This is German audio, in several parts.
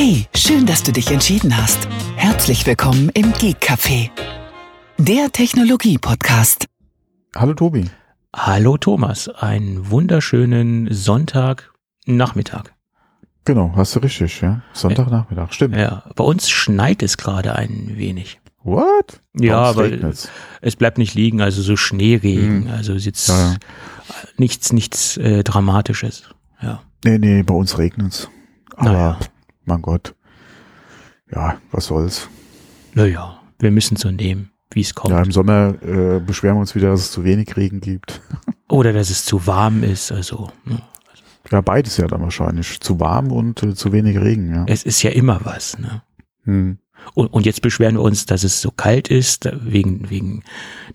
Hey, schön, dass du dich entschieden hast. Herzlich willkommen im Geek Café, der Technologie-Podcast. Hallo Tobi. Hallo Thomas, einen wunderschönen Sonntagnachmittag. Genau, hast du richtig, ja. Sonntagnachmittag, stimmt. Ja, bei uns schneit es gerade ein wenig. What? Ja, aber regnet's. es bleibt nicht liegen, also so Schneeregen, Hm. also ist jetzt Ja, ja. nichts, nichts äh, Dramatisches. Ja. Nee, nee, bei uns regnet's. Aber, Naja. Mein Gott. Ja, was soll's. Naja, wir müssen so nehmen, wie es kommt. Ja, im Sommer äh, beschweren wir uns wieder, dass es zu wenig Regen gibt. Oder dass es zu warm ist, also ne. Ja, beides ja dann wahrscheinlich. Zu warm und äh, zu wenig Regen, ja. es ist ja immer was. Ne? Hm. Und, und jetzt beschweren wir uns, dass es so kalt ist, wegen, wegen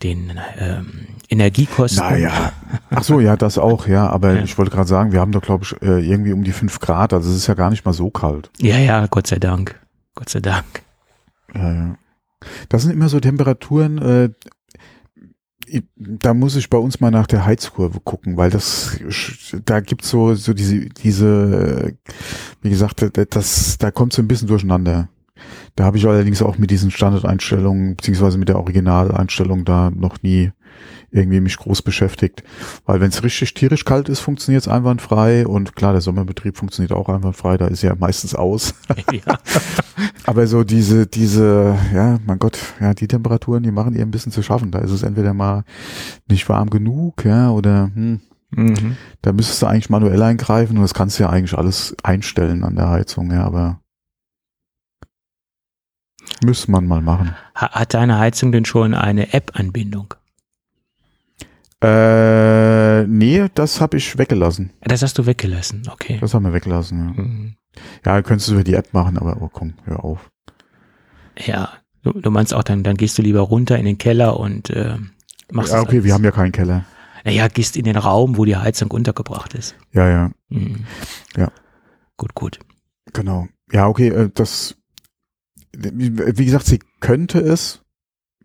den ähm, Energiekosten. Naja. Ach so, ja, das auch, ja. Aber Ja. ich wollte gerade sagen, wir haben doch, glaube ich, äh, irgendwie um die fünf Grad. Also es ist ja gar nicht mal so kalt. Ja, ja, Gott sei Dank. Gott sei Dank. Ja, ja. Das sind immer so Temperaturen, äh, da muss ich bei uns mal nach der Heizkurve gucken, weil das, da gibt's so, so diese, diese, wie gesagt, da- das, da kommt so ein bisschen durcheinander. Da habe ich allerdings auch mit diesen Standardeinstellungen, beziehungsweise mit der Originaleinstellung da noch nie irgendwie mich groß beschäftigt. Weil wenn es richtig tierisch kalt ist, funktioniert es einwandfrei und klar, der Sommerbetrieb funktioniert auch einwandfrei, da ist ja meistens aus. ja. Aber so diese, diese, ja, mein Gott, ja, die Temperaturen, die machen ihr ein bisschen zu schaffen. Da ist es entweder mal nicht warm genug, ja, oder hm, Mhm. da müsstest du eigentlich manuell eingreifen und das kannst du ja eigentlich alles einstellen an der Heizung, ja, aber müsste man mal machen. Ha- Hat deine Heizung denn schon eine App-Anbindung? Äh, nee, das habe ich weggelassen. Das hast du weggelassen, okay. Das haben wir weggelassen, ja. Mhm. Ja, könntest du über die App machen, aber oh komm, hör auf. Ja, du, du meinst auch, dann, dann gehst du lieber runter in den Keller und äh, machst Ja, okay, alles. wir haben ja keinen Keller. Naja, gehst in den Raum, wo die Heizung untergebracht ist. Ja, ja, Mhm. Ja. Gut, gut. genau. Ja, okay, äh, das, wie gesagt, sie könnte es.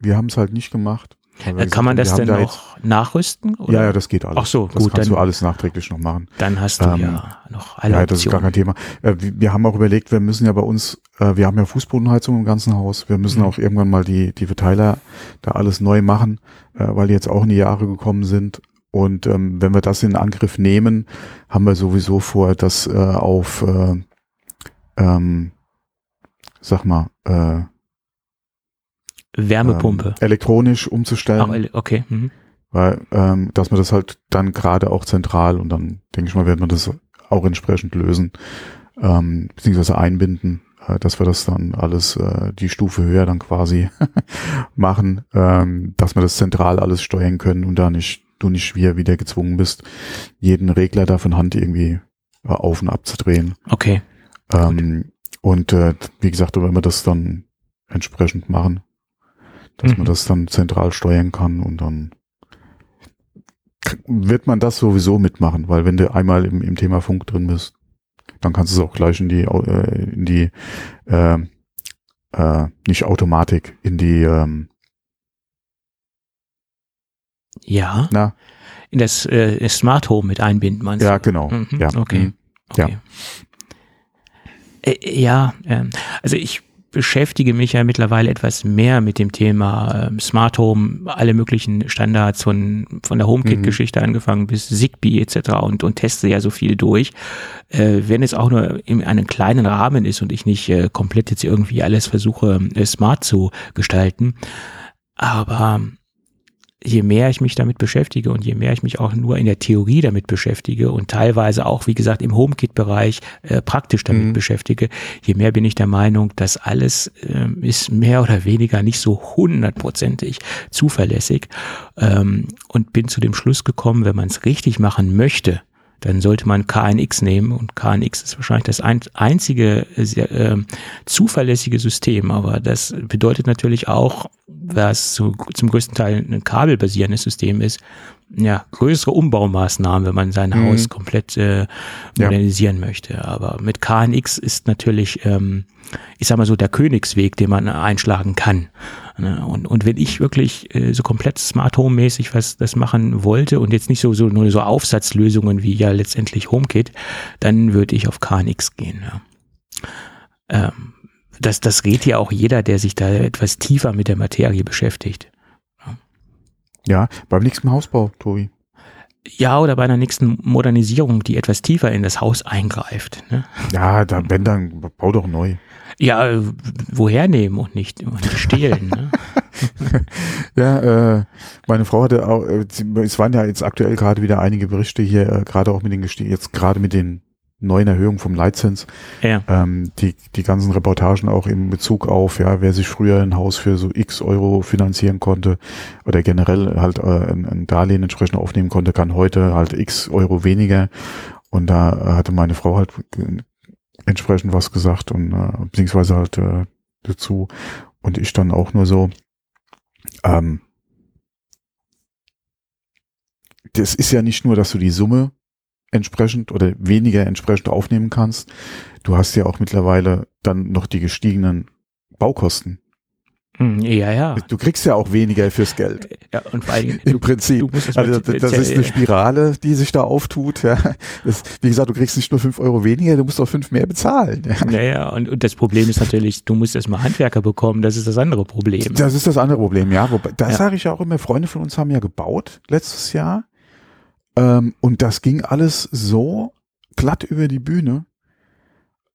Wir haben es halt nicht gemacht. Äh, gesagt Kann man haben, das denn da noch nachrüsten? Oder? ja, ja, das geht alles. Ach so, das gut, kannst dann- du alles nachträglich noch machen. Dann hast du Ähm, ja noch alle ja, das ist gar kein Thema. Äh, wir, wir haben auch überlegt, wir müssen ja bei uns, äh, wir haben ja Fußbodenheizung im ganzen Haus. Wir müssen Mhm. auch irgendwann mal die, die Verteiler da alles neu machen, äh, weil die jetzt auch in die Jahre gekommen sind. Und ähm, wenn wir das in Angriff nehmen, haben wir sowieso vor, das äh, auf, äh, ähm, sag mal, äh, Wärmepumpe. ähm, elektronisch umzustellen. Ele- okay. Mhm. weil ähm, dass man das halt dann gerade auch zentral und dann denke ich mal, wird man das auch entsprechend lösen, ähm, beziehungsweise einbinden, äh, dass wir das dann alles äh, die Stufe höher dann quasi machen, ähm, dass wir das zentral alles steuern können und da nicht du nicht schwer wieder gezwungen bist, jeden Regler da von Hand irgendwie äh, auf und abzudrehen. Okay. Ähm, und äh, wie gesagt, wenn wir das dann entsprechend machen, dass man Mhm. das dann zentral steuern kann und dann wird man das sowieso mitmachen, weil wenn du einmal im, im Thema Funk drin bist, dann kannst du es auch gleich in die äh, in die äh, äh, nicht Automatik, in die ähm, Ja. na In das äh, Smart Home mit einbinden, meinst ja du? genau Mhm, ja okay. mhm. Ja. Okay. Äh, ja, ähm, also ich beschäftige mich ja mittlerweile etwas mehr mit dem Thema ähm, Smart Home, alle möglichen Standards von, von der Mhm. HomeKit-Geschichte angefangen bis Zigbee etc. und, und teste ja so viel durch. Äh, wenn es auch nur in einem kleinen Rahmen ist und ich nicht äh, komplett jetzt irgendwie alles versuche, äh, smart zu gestalten. Aber je mehr ich mich damit beschäftige und je mehr ich mich auch nur in der Theorie damit beschäftige und teilweise auch, wie gesagt, im HomeKit-Bereich äh, praktisch damit Mhm. beschäftige, je mehr bin ich der Meinung, dass alles ähm, ist mehr oder weniger nicht so hundertprozentig zuverlässig ähm, und bin zu dem Schluss gekommen, wenn man es richtig machen möchte, dann sollte man KNX nehmen und KNX ist wahrscheinlich das ein, einzige äh, sehr, ähm, zuverlässige System, aber das bedeutet natürlich auch, was zu, zum größten Teil ein kabelbasierendes System ist, ja, größere Umbaumaßnahmen, wenn man sein Mhm. Haus komplett äh, Ja. modernisieren möchte. Aber mit KNX ist natürlich, ähm, ich sag mal so, der Königsweg, den man einschlagen kann. Ne? Und, und wenn ich wirklich äh, so komplett Smart Home mäßig was das machen wollte und jetzt nicht so, so nur so Aufsatzlösungen wie ja letztendlich HomeKit, dann würde ich auf KNX gehen. Ja. Ähm, das, das geht ja auch jeder, der sich da etwas tiefer mit der Materie beschäftigt. Ja, beim nächsten Hausbau, Tobi. Ja, oder bei einer nächsten Modernisierung, die etwas tiefer in das Haus eingreift. Ne? Ja, da, wenn dann, bau doch neu. Ja, woher nehmen und nicht, und nicht stehlen. ne? Ja, äh, meine Frau hatte auch, äh, es waren ja jetzt aktuell gerade wieder einige Berichte hier, äh, gerade auch mit den jetzt gerade mit den neuen Erhöhungen vom Leitzins, Ja. ähm, die, die ganzen Reportagen auch in Bezug auf, ja, wer sich früher ein Haus für so x Euro finanzieren konnte oder generell halt äh, ein, ein Darlehen entsprechend aufnehmen konnte, kann heute halt x Euro weniger. Und da hatte meine Frau halt entsprechend was gesagt und äh, beziehungsweise halt äh, dazu. Und ich dann auch nur so, ähm, das ist ja nicht nur, dass du die Summe entsprechend oder weniger entsprechend aufnehmen kannst. Du hast ja auch mittlerweile dann noch die gestiegenen Baukosten. Hm, Ja, ja. Du kriegst ja auch weniger fürs Geld. ja und vor Dingen, Im du, Prinzip. du Also das, ist eine Spirale, die sich da auftut. Ja. Das, wie gesagt, du kriegst nicht nur fünf Euro weniger, du musst auch fünf mehr bezahlen. Ja. Ja, ja, und, und das Problem ist natürlich, du musst erstmal Handwerker bekommen, das ist das andere Problem. Das ist das andere Problem, ja. Wobei, da Ja. sage ich ja auch immer, Freunde von uns haben ja gebaut letztes Jahr. Ähm, und das ging alles so glatt über die Bühne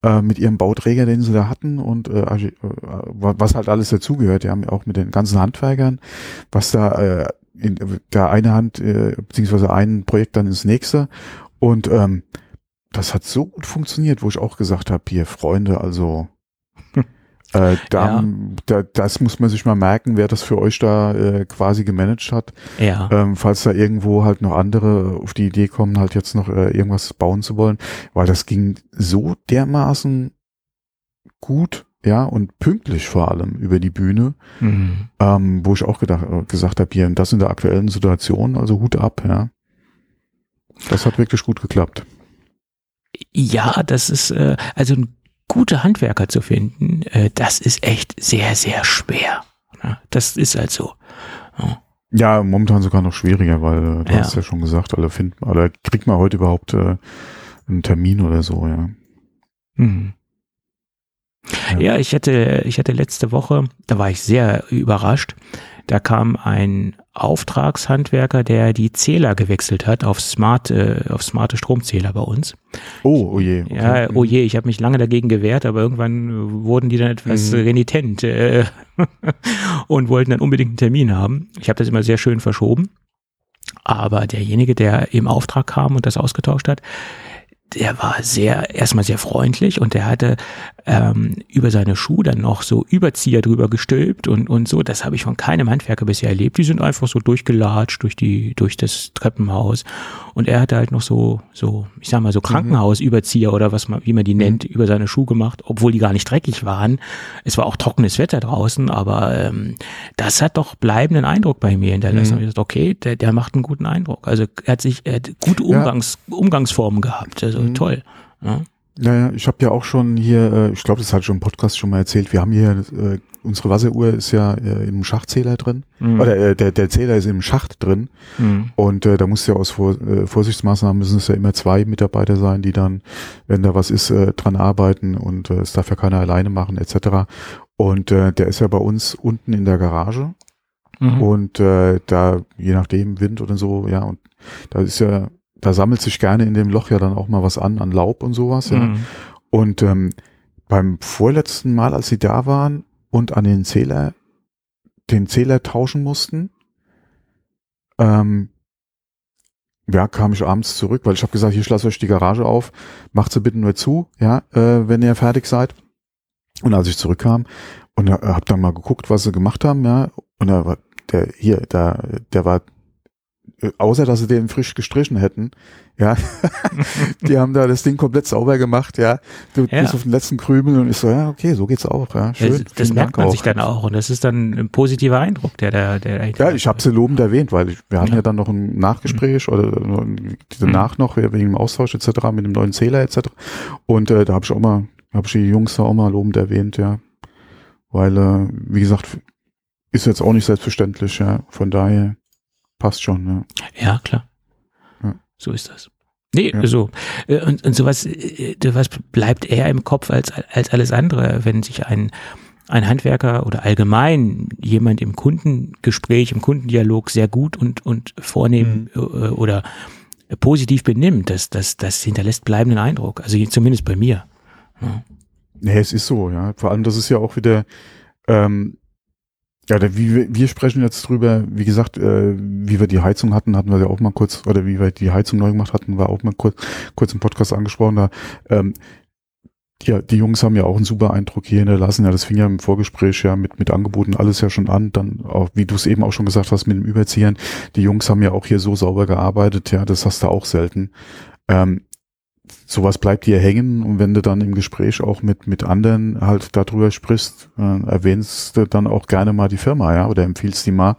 äh, mit ihrem Bauträger, den sie da hatten und äh, äh, was halt alles dazugehört. Die haben auch mit den ganzen Handwerkern, was da äh, in der eine Hand, äh, beziehungsweise ein Projekt dann ins nächste. Und ähm, das hat so gut funktioniert, wo ich auch gesagt habe, hier Freunde, also äh, da, Ja. da, das muss man sich mal merken, wer das für euch da äh, quasi gemanagt hat. Ja. Ähm, falls da irgendwo halt noch andere auf die Idee kommen, halt jetzt noch äh, irgendwas bauen zu wollen, weil das ging so dermaßen gut, ja, und pünktlich vor allem über die Bühne, Mhm. ähm, wo ich auch gedacht, äh, gesagt habe, hier, das in der aktuellen Situation, also Hut ab, ja. Das hat wirklich gut geklappt. Ja, das ist, äh, also ein gute Handwerker zu finden, äh, das ist echt sehr, sehr schwer. Ja, das ist halt so. Ja, momentan sogar noch schwieriger, weil äh, du Ja. hast ja schon gesagt, alle finden, oder kriegt man heute überhaupt äh, einen Termin oder so, ja. Mhm. Ja. Ja, ich hatte, ich hatte letzte Woche, da war ich sehr überrascht. Da kam ein Auftragshandwerker, der die Zähler gewechselt hat auf smart, äh, auf smarte Stromzähler bei uns. Oh, oh je. okay. Ja, oh je, ich habe mich lange dagegen gewehrt, aber irgendwann äh, wurden die dann etwas Mhm. renitent äh, und wollten dann unbedingt einen Termin haben. Ich habe das immer sehr schön verschoben. Aber derjenige, der im Auftrag kam und das ausgetauscht hat, der war sehr, erstmal sehr freundlich und der hatte ähm, über seine Schuhe dann noch so Überzieher drüber gestülpt und, und so. Das habe ich von keinem Handwerker bisher erlebt. Die sind einfach so durchgelatscht durch die, durch das Treppenhaus. Und er hatte halt noch so, so, ich sag mal, so Krankenhausüberzieher oder was man, wie man die nennt, über seine Schuhe gemacht, obwohl die gar nicht dreckig waren. Es war auch trockenes Wetter draußen, aber ähm, das hat doch bleibenden Eindruck bei mir hinterlassen. Mhm. Ich dachte, okay, der, der macht einen guten Eindruck. Also er hat sich, er hat gute Umgangs, Umgangsformen gehabt. Also Mhm. toll. Ja. Naja, ich habe ja auch schon hier, äh, ich glaube, das hat schon im Podcast schon mal erzählt, wir haben hier, äh, unsere Wasseruhr ist ja äh, im Schachtzähler drin. Mhm. Oder äh, der, der Zähler ist im Schacht drin. Mhm. Und äh, da muss ja aus Vor äh, Vorsichtsmaßnahmen müssen es ja immer zwei Mitarbeiter sein, die dann, wenn da was ist, äh, dran arbeiten und äh, es darf ja keiner alleine machen, etc. Und äh, der ist ja bei uns unten in der Garage. Mhm. Und äh, da, je nachdem, Wind oder so, ja, und da ist ja, da sammelt sich gerne in dem Loch ja dann auch mal was an, an Laub und sowas, ja. Mhm. Und ähm, beim vorletzten Mal, als sie da waren und an den Zähler, den Zähler tauschen mussten, ähm, ja, kam ich abends zurück, weil ich habe gesagt, hier schloss euch die Garage auf, macht sie bitte nur zu, ja, äh, wenn ihr fertig seid. Und als ich zurückkam und äh, habe dann mal geguckt, was sie gemacht haben, ja, und da war der hier, da, der war außer dass sie den frisch gestrichen hätten, ja, die haben da das Ding komplett sauber gemacht, ja, du Ja. bis auf den letzten Krümel und ich so, ja, okay, so geht's auch, ja, schön. Das, das merkt Dank man sich dann auch und das ist dann ein positiver Eindruck, der da, der dahinter Ja, ich habe sie lobend erwähnt, weil ich, wir hatten ja. Ja. dann noch ein Nachgespräch oder danach noch wegen dem Austausch etc. mit dem neuen Zähler etc. Und äh, da habe ich auch mal, habe ich die Jungs da auch mal lobend erwähnt, ja, weil äh, wie gesagt ist jetzt auch nicht selbstverständlich, ja, von daher passt schon, ja. Ja, klar. Ja. So ist das. Nee, ja. so. Äh, und, und sowas, äh, sowas bleibt eher im Kopf als, als alles andere, wenn sich ein, ein Handwerker oder allgemein jemand im Kundengespräch, im Kundendialog sehr gut und, und vornehm mhm. Äh, oder positiv benimmt, das, das, das hinterlässt bleibenden Eindruck. Also zumindest bei mir. Ja. Nee, es ist so, ja. Vor allem, das ist ja auch wieder, ähm, ja, der, wie, wir sprechen jetzt drüber, wie gesagt, äh, wie wir die Heizung hatten, hatten wir ja auch mal kurz, oder wie wir die Heizung neu gemacht hatten, war auch mal kurz, kurz im Podcast angesprochen. Da, ähm, ja, die Jungs haben ja auch einen super Eindruck hier hinterlassen. Ja, das fing ja im Vorgespräch ja mit, mit Angeboten alles ja schon an. Dann auch, wie du es eben auch schon gesagt hast, mit dem Überziehen. Die Jungs haben ja auch hier so sauber gearbeitet. Ja, das hast du auch selten. Ähm, sowas bleibt dir hängen und wenn du dann im Gespräch auch mit, mit anderen halt darüber sprichst, äh, erwähnst du dann auch gerne mal die Firma, ja, oder empfiehlst die mal.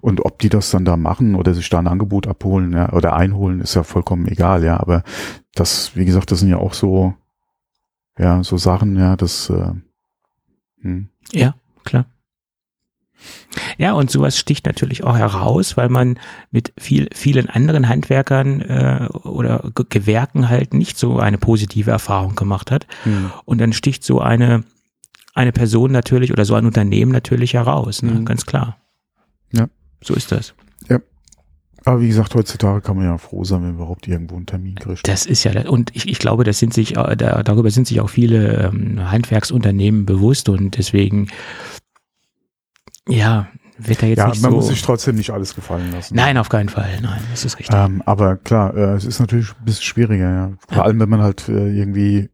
Und ob die das dann da machen oder sich da ein Angebot abholen, ja, oder einholen, ist ja vollkommen egal, ja. Aber das, wie gesagt, das sind ja auch so, ja, so Sachen, ja, das, äh, hm. Ja, klar. Ja, und sowas sticht natürlich auch heraus, weil man mit viel, vielen anderen Handwerkern äh, oder Gewerken halt nicht so eine positive Erfahrung gemacht hat. Mhm. Und dann sticht so eine, eine Person natürlich oder so ein Unternehmen natürlich heraus, ne? Mhm. ganz klar. Ja. So ist das. Ja. Aber wie gesagt, heutzutage kann man ja froh sein, wenn überhaupt irgendwo einen Termin kriegt. Das ist ja, und ich, ich glaube, das sind sich, äh, da, darüber sind sich auch viele ähm, Handwerksunternehmen bewusst und deswegen ja, wird er jetzt ja, nicht man so muss sich trotzdem nicht alles gefallen lassen. Nein, auf keinen Fall. Nein, das ist richtig. Ähm, aber klar, äh, es ist natürlich ein bisschen schwieriger, ja. Vor ja. allem, wenn man halt äh, irgendwie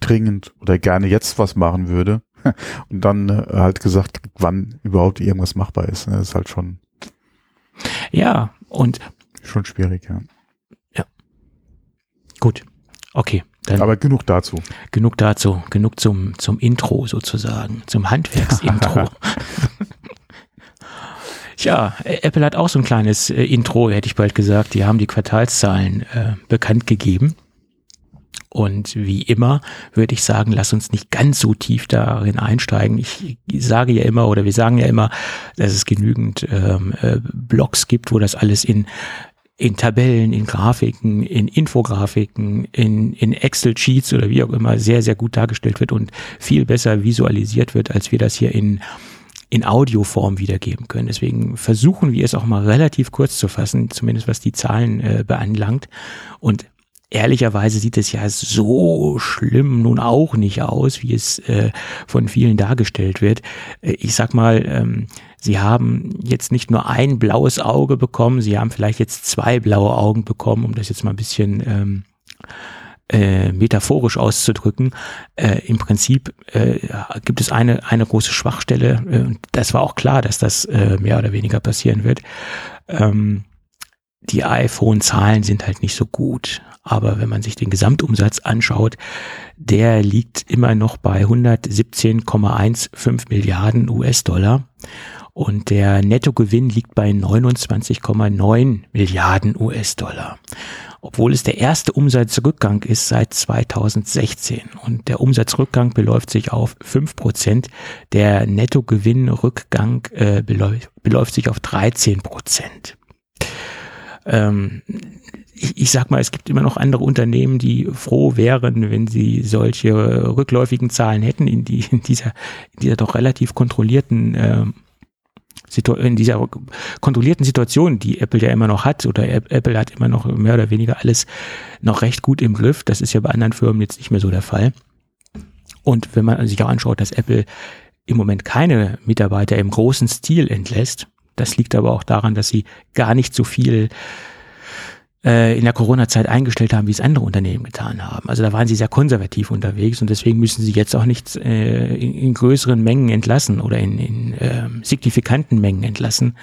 dringend oder gerne jetzt was machen würde und dann äh, halt gesagt, wann überhaupt irgendwas machbar ist. Ne? Das ist halt schon. Ja, und. Schon schwierig, ja. Ja. Gut. Okay. Dann Aber genug dazu. Genug dazu. Genug zum, zum Intro sozusagen. Zum Handwerksintro. Tja, Apple hat auch so ein kleines äh, Intro, hätte ich bald gesagt. Die haben die Quartalszahlen äh, bekannt gegeben. Und wie immer würde ich sagen, lass uns nicht ganz so tief darin einsteigen. Ich sage ja immer oder wir sagen ja immer, dass es genügend ähm, äh, Blogs gibt, wo das alles in in Tabellen, in Grafiken, in Infografiken, in, in Excel-Sheets oder wie auch immer sehr, sehr gut dargestellt wird und viel besser visualisiert wird, als wir das hier in, in Audioform wiedergeben können. Deswegen versuchen wir es auch mal relativ kurz zu fassen, zumindest was die Zahlen äh, beanlangt. Und ehrlicherweise sieht es ja so schlimm nun auch nicht aus, wie es äh, von vielen dargestellt wird. Äh, ich sag mal, ähm, sie haben jetzt nicht nur ein blaues Auge bekommen, sie haben vielleicht jetzt zwei blaue Augen bekommen, um das jetzt mal ein bisschen ähm, äh, metaphorisch auszudrücken. Äh, Im Prinzip äh, gibt es eine, eine große Schwachstelle, äh, und das war auch klar, dass das äh, mehr oder weniger passieren wird. Ähm, die iPhone-Zahlen sind halt nicht so gut. Aber wenn man sich den Gesamtumsatz anschaut, der liegt immer noch bei 117,15 Milliarden US-Dollar. Und der Nettogewinn liegt bei 29,9 Milliarden US-Dollar. Obwohl es der erste Umsatzrückgang ist seit 2016. Und der Umsatzrückgang beläuft sich auf 5 Prozent. Der Nettogewinnrückgang äh, beläuft, beläuft sich auf 13 Prozent. Ähm, ich, ich sag mal, es gibt immer noch andere Unternehmen, die froh wären, wenn sie solche rückläufigen Zahlen hätten in, die, in dieser, in dieser doch relativ kontrollierten äh, in dieser kontrollierten Situation, die Apple ja immer noch hat, oder Apple hat immer noch mehr oder weniger alles noch recht gut im Griff. Das ist ja bei anderen Firmen jetzt nicht mehr so der Fall. Und wenn man sich auch anschaut, dass Apple im Moment keine Mitarbeiter im großen Stil entlässt, das liegt aber auch daran, dass sie gar nicht so viel in der Corona-Zeit eingestellt haben, wie es andere Unternehmen getan haben. Also da waren sie sehr konservativ unterwegs und deswegen müssen sie jetzt auch nicht äh, in, in, größeren Mengen entlassen oder in, in äh, signifikanten Mengen entlassen.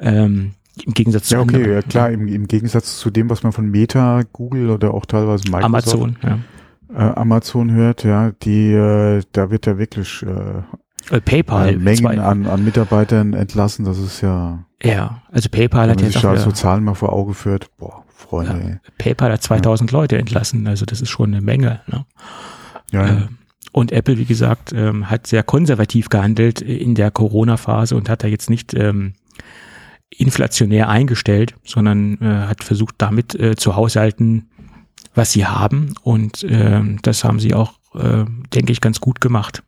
Ähm, im Gegensatz zu ja, okay, anderen. ja klar, im, im Gegensatz zu dem, was man von Meta, Google oder auch teilweise Microsoft, Amazon, ja. äh, Amazon hört, ja, die, äh, da wird ja wirklich äh, äh PayPal äh, Mengen an, an Mitarbeitern entlassen, das ist ja. Ja, also PayPal hat jetzt auch. So Zahlen mal vor Auge führt, boah. Freunde. Ja, PayPal hat 2000 ja. Leute entlassen, also das ist schon eine Menge. Ne? Ja, ja. Äh, und Apple, wie gesagt, ähm, hat sehr konservativ gehandelt in der Corona-Phase und hat da jetzt nicht ähm, inflationär eingestellt, sondern äh, hat versucht, damit äh, zu haushalten, was sie haben. Und äh, das haben sie auch, äh, denke ich, ganz gut gemacht.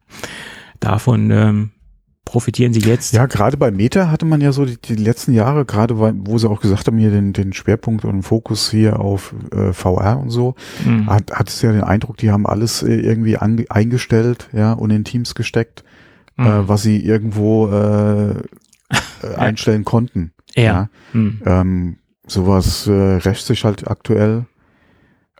Davon ähm, profitieren sie jetzt. Ja, gerade bei Meta hatte man ja so die, die letzten Jahre, gerade wo sie auch gesagt haben, hier den, den Schwerpunkt und Fokus hier auf äh, VR und so, mhm. hat, hat es ja den Eindruck, die haben alles äh, irgendwie an, eingestellt, ja, und in Teams gesteckt, mhm. äh, was sie irgendwo äh, äh einstellen konnten. Ja. ja. Mhm. Ähm, sowas äh, rächt sich halt aktuell.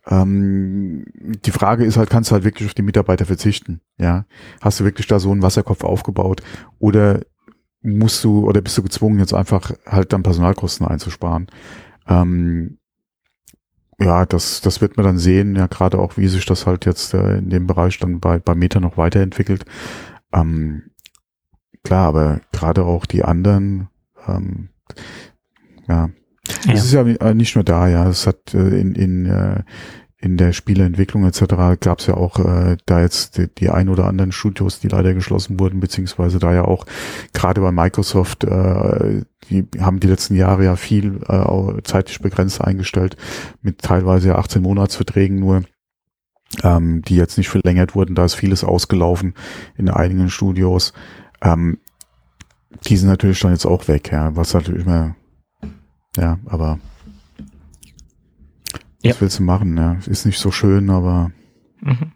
Ähm, die Frage ist halt, kannst du halt wirklich auf die Mitarbeiter verzichten? Ja, hast du wirklich da so einen Wasserkopf aufgebaut oder musst du oder bist du gezwungen, jetzt einfach halt dann Personalkosten einzusparen? Ähm, ja, das, das wird man dann sehen, ja, gerade auch, wie sich das halt jetzt äh, in dem Bereich dann bei, bei Meta noch weiterentwickelt. Ähm, klar, aber gerade auch die anderen, ähm, ja, ja. Es ist ja äh, nicht nur da, ja. Es hat äh, in, in, äh, in der Spieleentwicklung etc. gab es ja auch äh, da jetzt die, die ein oder anderen Studios, die leider geschlossen wurden, beziehungsweise da ja auch gerade bei Microsoft, äh, die haben die letzten Jahre ja viel äh, zeitlich begrenzt eingestellt, mit teilweise ja 18 Monatsverträgen nur, ähm, die jetzt nicht verlängert wurden. Da ist vieles ausgelaufen in einigen Studios. Ähm, die sind natürlich dann jetzt auch weg, ja, was natürlich immer ja, aber ja. was willst du machen? Ja, ist nicht so schön, aber mhm.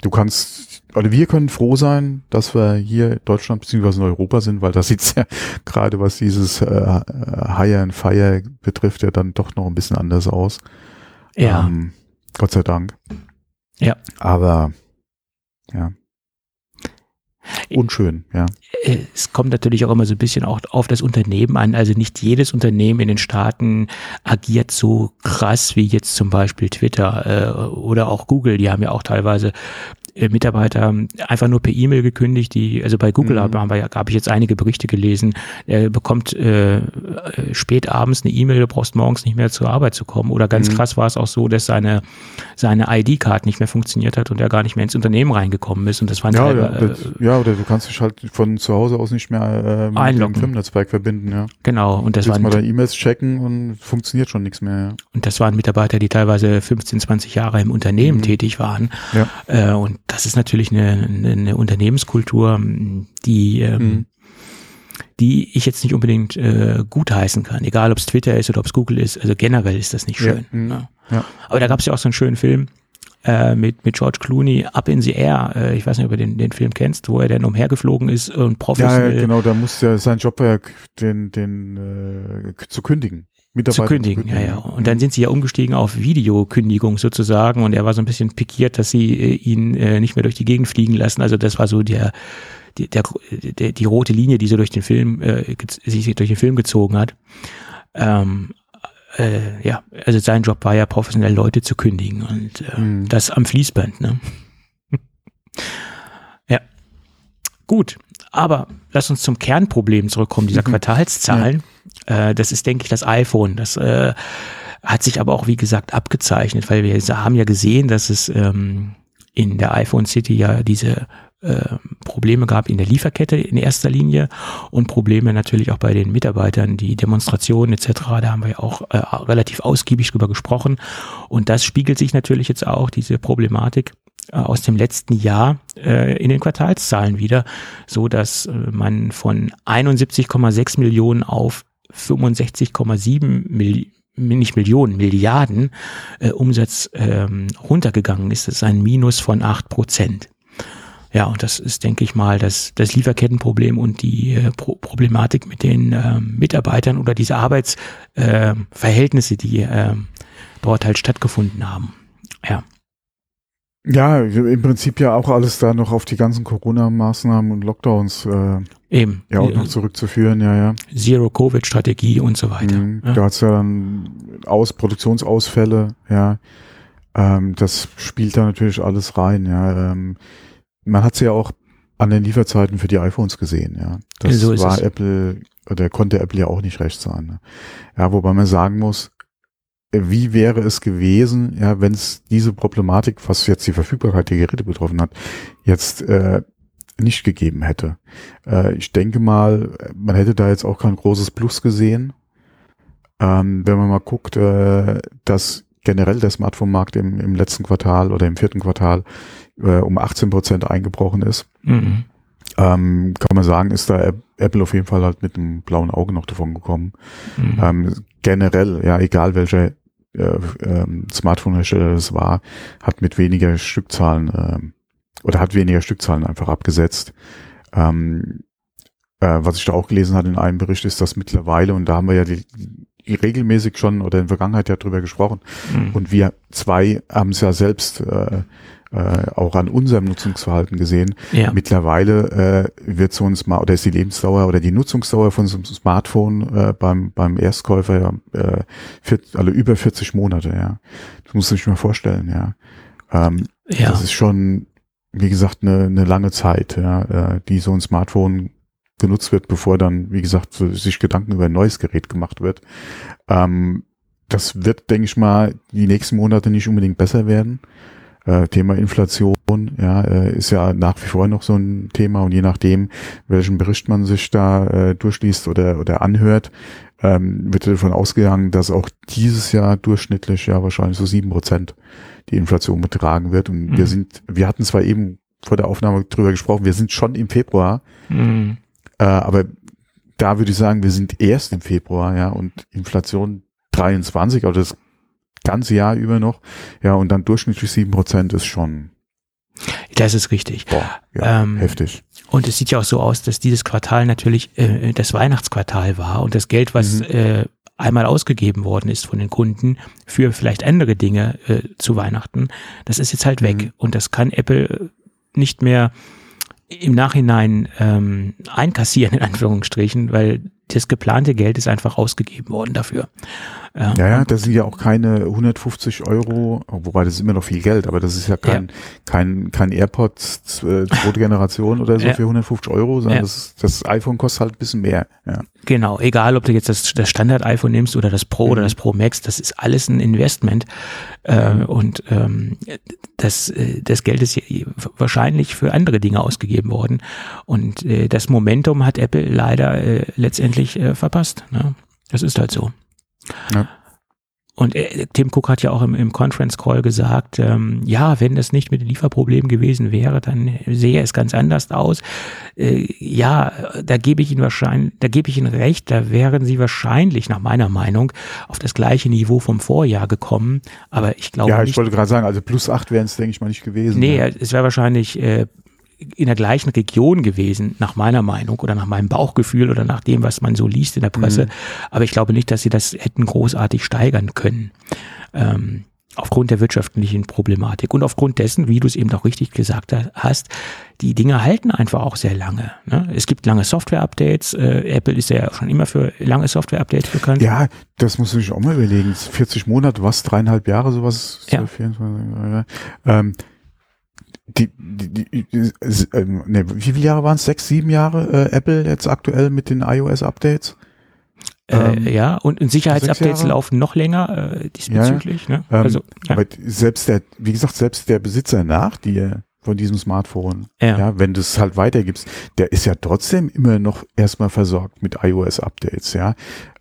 du kannst, oder wir können froh sein, dass wir hier in Deutschland bzw. in Europa sind, weil das sieht ja gerade, was dieses äh, Hire and Fire betrifft, ja dann doch noch ein bisschen anders aus. Ja. Ähm, Gott sei Dank. Ja. Aber ja. Unschön, ja. Äh, es kommt natürlich auch immer so ein bisschen auch auf das Unternehmen an. Also nicht jedes Unternehmen in den Staaten agiert so krass wie jetzt zum Beispiel Twitter äh, oder auch Google. Die haben ja auch teilweise äh, Mitarbeiter einfach nur per E-Mail gekündigt, die, also bei Google mhm. habe hab ich jetzt einige Berichte gelesen, er bekommt äh, äh, spät abends eine E-Mail, du brauchst morgens nicht mehr zur Arbeit zu kommen. Oder ganz mhm. krass war es auch so, dass seine, seine ID-Card nicht mehr funktioniert hat und er gar nicht mehr ins Unternehmen reingekommen ist. Und das waren ja, halt, ja, das, ja, oder du kannst dich halt von zu Hause aus nicht mehr äh, mit einloggen. dem Firmennetzwerk verbinden, ja. Genau. Und das du waren mal deine E-Mails checken und funktioniert schon nichts mehr, ja. Und das waren Mitarbeiter, die teilweise 15, 20 Jahre im Unternehmen mhm. tätig waren. Ja. Äh, und das ist natürlich eine, eine Unternehmenskultur, die, ähm, mhm. die ich jetzt nicht unbedingt äh, gutheißen kann. Egal, ob es Twitter ist oder ob es Google ist. Also generell ist das nicht schön. Ja. Ne? Ja. Aber da gab es ja auch so einen schönen Film äh, mit, mit George Clooney, Up in the Air. Äh, ich weiß nicht, ob du den, den Film kennst, wo er dann umhergeflogen ist und professionell. Ja, genau, da muss ja sein Job ja den, den äh, zu kündigen. Mitarbeiter zu kündigen, ja, ja. Und dann sind sie ja umgestiegen auf Videokündigung sozusagen und er war so ein bisschen pikiert, dass sie äh, ihn äh, nicht mehr durch die Gegend fliegen lassen. Also das war so der, die, der, der, die rote Linie, die so durch den Film, äh, sich durch den Film gezogen hat. Ähm, äh, ja, also sein Job war ja professionell Leute zu kündigen und äh, mhm. das am Fließband, ne? ja. Gut, aber lass uns zum Kernproblem zurückkommen, dieser mhm. Quartalszahlen. Ja. Äh, das ist, denke ich, das iPhone. Das äh, hat sich aber auch, wie gesagt, abgezeichnet, weil wir haben ja gesehen, dass es ähm, in der iPhone City ja diese äh, Probleme gab in der Lieferkette in erster Linie und Probleme natürlich auch bei den Mitarbeitern, die Demonstrationen etc. Da haben wir ja auch äh, relativ ausgiebig drüber gesprochen und das spiegelt sich natürlich jetzt auch diese Problematik aus dem letzten Jahr äh, in den Quartalszahlen wieder, so dass äh, man von 71,6 Millionen auf 65,7 Millionen nicht Millionen, Milliarden äh, Umsatz ähm, runtergegangen ist. Das ist ein Minus von acht Prozent. Ja, und das ist, denke ich mal, das, das Lieferkettenproblem und die äh, Pro Problematik mit den äh, Mitarbeitern oder diese Arbeitsverhältnisse, äh, die äh, dort halt stattgefunden haben. Ja. Ja, im Prinzip ja auch alles da noch auf die ganzen Corona-Maßnahmen und Lockdowns äh, Eben. ja auch noch zurückzuführen, ja, ja. Zero-Covid-Strategie und so weiter. Mhm, ja. Da hat's ja dann Aus Produktionsausfälle, ja. Ähm, das spielt da natürlich alles rein, ja. Ähm, man hat's ja auch an den Lieferzeiten für die iPhones gesehen, ja. Das so war es. Apple, oder konnte Apple ja auch nicht recht sein. Ne? Ja, wobei man sagen muss, wie wäre es gewesen, ja, wenn es diese Problematik, was jetzt die Verfügbarkeit der Geräte betroffen hat, jetzt äh, nicht gegeben hätte. Äh, ich denke mal, man hätte da jetzt auch kein großes Plus gesehen. Ähm, wenn man mal guckt, äh, dass generell der Smartphone-Markt im, im letzten Quartal oder im vierten Quartal äh, um 18 Prozent eingebrochen ist. Mhm. Ähm, kann man sagen, ist da Apple auf jeden Fall halt mit einem blauen Auge noch davon gekommen. Mhm. Ähm, generell, ja, egal welcher äh, ähm, Smartphone-Hersteller das war, hat mit weniger Stückzahlen äh, oder hat weniger Stückzahlen einfach abgesetzt. Ähm, äh, was ich da auch gelesen hatte in einem Bericht, ist, dass mittlerweile, und da haben wir ja die, die regelmäßig schon oder in der Vergangenheit ja drüber gesprochen, mhm. und wir zwei haben es ja selbst äh, äh, auch an unserem Nutzungsverhalten gesehen. Ja. Mittlerweile äh, wird so ein Smart oder ist die Lebensdauer oder die Nutzungsdauer von so einem Smartphone äh, beim beim Erstkäufer ja, äh, vier, also über 40 Monate. Ja, das muss man sich mal vorstellen. Ja, ähm, ja. das ist schon wie gesagt eine, eine lange Zeit, ja, äh, die so ein Smartphone genutzt wird, bevor dann, wie gesagt, sich Gedanken über ein neues Gerät gemacht wird. Ähm, das wird, denke ich mal, die nächsten Monate nicht unbedingt besser werden. Äh, Thema Inflation, ja, äh, ist ja nach wie vor noch so ein Thema und je nachdem, welchen Bericht man sich da äh, durchliest oder, oder anhört, ähm, wird davon ausgegangen, dass auch dieses Jahr durchschnittlich ja wahrscheinlich so sieben Prozent die Inflation betragen wird. Und mhm. wir sind, wir hatten zwar eben vor der Aufnahme drüber gesprochen, wir sind schon im Februar, mhm. äh, aber da würde ich sagen, wir sind erst im Februar, ja, und Inflation 23, aber das ganze Jahr über noch. Ja, und dann durchschnittlich sieben Prozent ist schon. Das ist richtig. Boah, ja, ähm, heftig. Und es sieht ja auch so aus, dass dieses Quartal natürlich äh, das Weihnachtsquartal war und das Geld, was mhm. äh, einmal ausgegeben worden ist von den Kunden für vielleicht andere Dinge äh, zu Weihnachten, das ist jetzt halt weg. Mhm. Und das kann Apple nicht mehr im Nachhinein ähm, einkassieren, in Anführungsstrichen, weil das geplante Geld ist einfach ausgegeben worden dafue. Ja, ja, ja das sind ja auch keine 150 Euro, wobei das ist immer noch viel Geld, aber das ist ja kein, ja. kein, kein AirPods äh, zweite Generation oder so ja. für 150 Euro, sondern ja. das, das iPhone kostet halt ein bisschen mehr. Ja. Genau, egal ob du jetzt das, das Standard-iPhone nimmst oder das Pro mhm. oder das Pro Max, das ist alles ein Investment. Äh, mhm. Und ähm, das, äh, das Geld ist wahrscheinlich für andere Dinge ausgegeben worden. Und äh, das Momentum hat Apple leider äh, letztendlich äh, verpasst. Ne? Das ist halt so. Ja. Und äh, Tim Cook hat ja auch im, im Conference Call gesagt, ähm, ja, wenn das nicht mit den Lieferproblemen gewesen wäre, dann sehe es ganz anders aus. Äh, ja, da gebe ich Ihnen wahrscheinlich, da gebe ich Ihnen recht, da wären Sie wahrscheinlich nach meiner Meinung auf das gleiche Niveau vom Vorjahr gekommen. Aber ich glaube Ja, ich nicht, wollte gerade sagen, also plus acht wären es, denke ich mal, nicht gewesen. Nee, ja. es wäre wahrscheinlich äh, in der gleichen Region gewesen, nach meiner Meinung oder nach meinem Bauchgefühl oder nach dem, was man so liest in der Presse. Mhm. Aber ich glaube nicht, dass sie das hätten großartig steigern können. Ähm, aufgrund der wirtschaftlichen Problematik und aufgrund dessen, wie du es eben auch richtig gesagt hast, die Dinge halten einfach auch sehr lange. Ne? Es gibt lange Software-Updates. Äh, Apple ist ja schon immer für lange Software-Updates bekannt. Ja, das muss ich auch mal überlegen. 40 Monate, was, dreieinhalb Jahre, sowas? Ja. 24, ähm, die, die, die, äh, ne, wie viele Jahre waren es? Sechs, sieben Jahre äh, Apple jetzt aktuell mit den iOS-Updates? Äh, ähm, ja, und Sicherheitsupdates laufen noch länger äh, diesbezüglich. Ja, ne? ähm, also, ja. Aber selbst der, wie gesagt, selbst der Besitzer nach dir von diesem Smartphone, ja, ja wenn du es halt weitergibst, der ist ja trotzdem immer noch erstmal versorgt mit iOS-Updates, ja.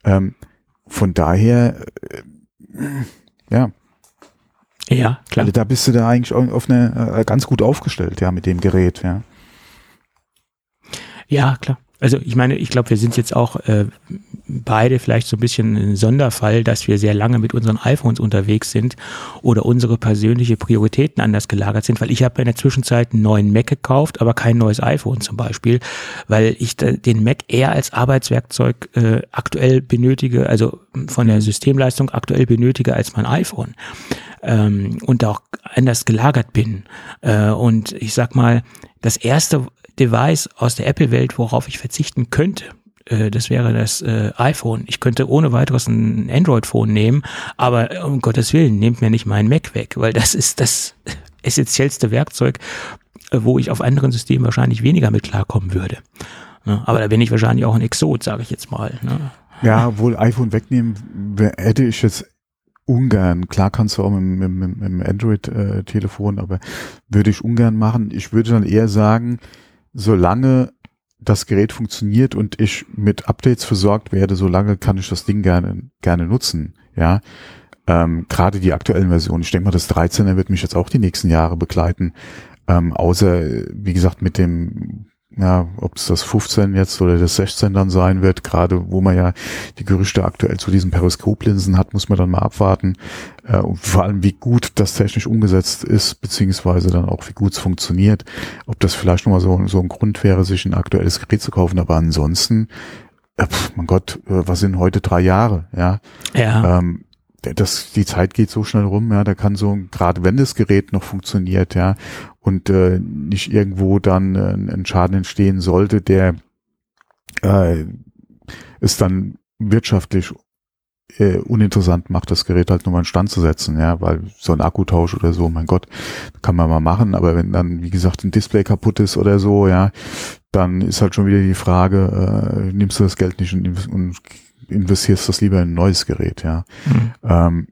Ähm, von daher, äh, ja, ja, klar. Also da bist du da eigentlich auf eine, äh, ganz gut aufgestellt, ja, mit dem Gerät, ja. Ja, klar. Also ich meine, ich glaube, wir sind jetzt auch äh, beide vielleicht so ein bisschen ein Sonderfall, dass wir sehr lange mit unseren iPhones unterwegs sind oder unsere persönliche Prioritäten anders gelagert sind, weil ich habe in der Zwischenzeit einen neuen Mac gekauft, aber kein neues iPhone zum Beispiel, weil ich den Mac eher als Arbeitswerkzeug äh, aktuell benötige, also von der Systemleistung aktuell benötige als mein iPhone ähm, und auch anders gelagert bin. Äh, und ich sag mal, das erste Device aus der Apple-Welt, worauf ich verzichten könnte, äh, das wäre das äh, iPhone. Ich könnte ohne weiteres ein Android-Phone nehmen, aber um Gottes Willen, nehmt mir nicht meinen Mac weg, weil das ist das essentiellste Werkzeug, äh, wo ich auf anderen Systemen wahrscheinlich weniger mit klarkommen würde. Ja, aber da bin ich wahrscheinlich auch ein Exot, sage ich jetzt mal. Ne? Ja, wohl iPhone wegnehmen, hätte ich jetzt ungern. Klar kannst du auch mit, mit, mit, Android-Telefon, aber würde ich ungern machen. Ich würde dann eher sagen, solange das Gerät funktioniert und ich mit Updates versorgt werde, solange kann ich das Ding gerne, gerne nutzen. Ja. ähm, gerade die aktuellen Versionen, ich denke mal, das 13er wird mich jetzt auch die nächsten Jahre begleiten, ähm, außer, wie gesagt, mit dem ja, ob es das 15 jetzt oder das 16 dann sein wird, gerade wo man ja die Gerüchte aktuell zu diesen Periskoplinsen hat, muss man dann mal abwarten. Äh, vor allem, wie gut das technisch umgesetzt ist, beziehungsweise dann auch, wie gut es funktioniert. Ob das vielleicht nochmal so, so ein Grund wäre, sich ein aktuelles Gerät zu kaufen. Aber ansonsten, äh, pf, mein Gott, äh, was sind heute drei Jahre? Ja. Ja. Ähm, das, die Zeit geht so schnell rum, ja, da kann so, gerade wenn das Gerät noch funktioniert, ja, und äh, nicht irgendwo dann äh, ein Schaden entstehen sollte, der äh, es dann wirtschaftlich äh, uninteressant macht, das Gerät halt nochmal in Stand zu setzen, ja, weil so ein Akkutausch oder so, mein Gott, kann man mal machen, aber wenn dann, wie gesagt, ein Display kaputt ist oder so, ja, dann ist halt schon wieder die Frage, äh, nimmst du das Geld nicht und, und investierst das lieber in ein neues Gerät, ja. Mhm. Ähm,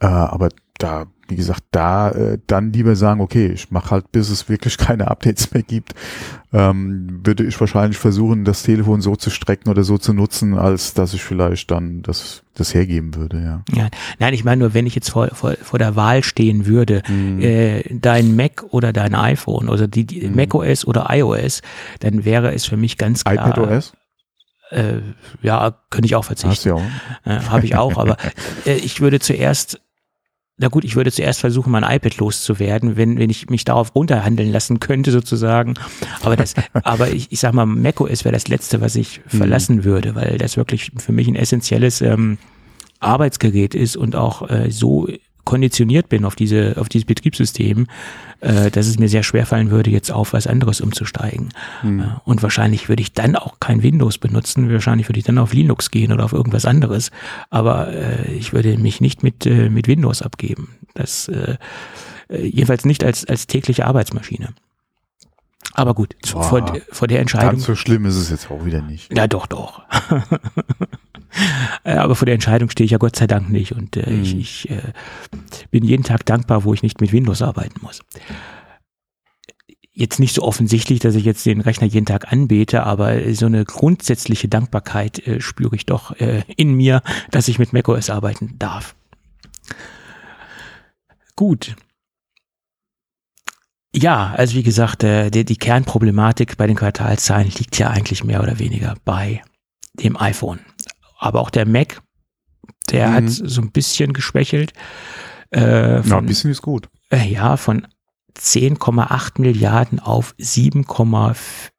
äh, aber da, wie gesagt, da äh, dann lieber sagen, okay, ich mache halt, bis es wirklich keine Updates mehr gibt, ähm, würde ich wahrscheinlich versuchen, das Telefon so zu strecken oder so zu nutzen, als dass ich vielleicht dann das, das hergeben würde, ja. Ja, nein, ich meine nur, wenn ich jetzt vor, vor, vor der Wahl stehen würde, Mhm. äh, dein Mac oder dein iPhone, also die, die Mhm. macOS oder iOS, dann wäre es für mich ganz klar. iPadOS? Äh, ja, könnte ich auch Hast verzichten. du ja auch. Äh, Habe ich auch, aber äh, ich würde zuerst, na gut, ich würde zuerst versuchen, mein iPad loszuwerden, wenn, wenn ich mich darauf runterhandeln lassen könnte, sozusagen. Aber das, aber ich, ich sag mal, macOS wäre das Letzte, was ich Mhm. verlassen würde, weil das wirklich für mich ein essentielles ähm, Arbeitsgerät ist und auch äh, so konditioniert bin auf diese, auf dieses Betriebssystem, äh, dass es mir sehr schwer fallen würde, jetzt auf was anderes umzusteigen. Hm. Äh, Und wahrscheinlich würde ich dann auch kein Windows benutzen. Wahrscheinlich würde ich dann auf Linux gehen oder auf irgendwas anderes. Aber äh, ich würde mich nicht mit, äh, mit Windows abgeben. Das äh, äh, jedenfalls nicht als, als tägliche Arbeitsmaschine. Aber gut, Boah. vor, vor der Entscheidung. Ganz so schlimm ist es jetzt auch wieder nicht. Ja, doch, doch. Äh, Aber vor der Entscheidung stehe ich ja Gott sei Dank nicht und äh, ich, Mhm. ich äh, bin jeden Tag dankbar, wo ich nicht mit Windows arbeiten muss. Jetzt nicht so offensichtlich, dass ich jetzt den Rechner jeden Tag anbete, aber so eine grundsätzliche Dankbarkeit äh, spüre ich doch äh, in mir, dass ich mit macOS arbeiten darf. Gut. Ja, also wie gesagt, äh, die, die Kernproblematik bei den Quartalzahlen liegt ja eigentlich mehr oder weniger bei dem iPhone. Aber auch der Mac, der Mhm. hat so ein bisschen geschwächelt. Äh, Ja, von, ein bisschen ist gut. äh, ja, von 10,8 Milliarden auf 7,f-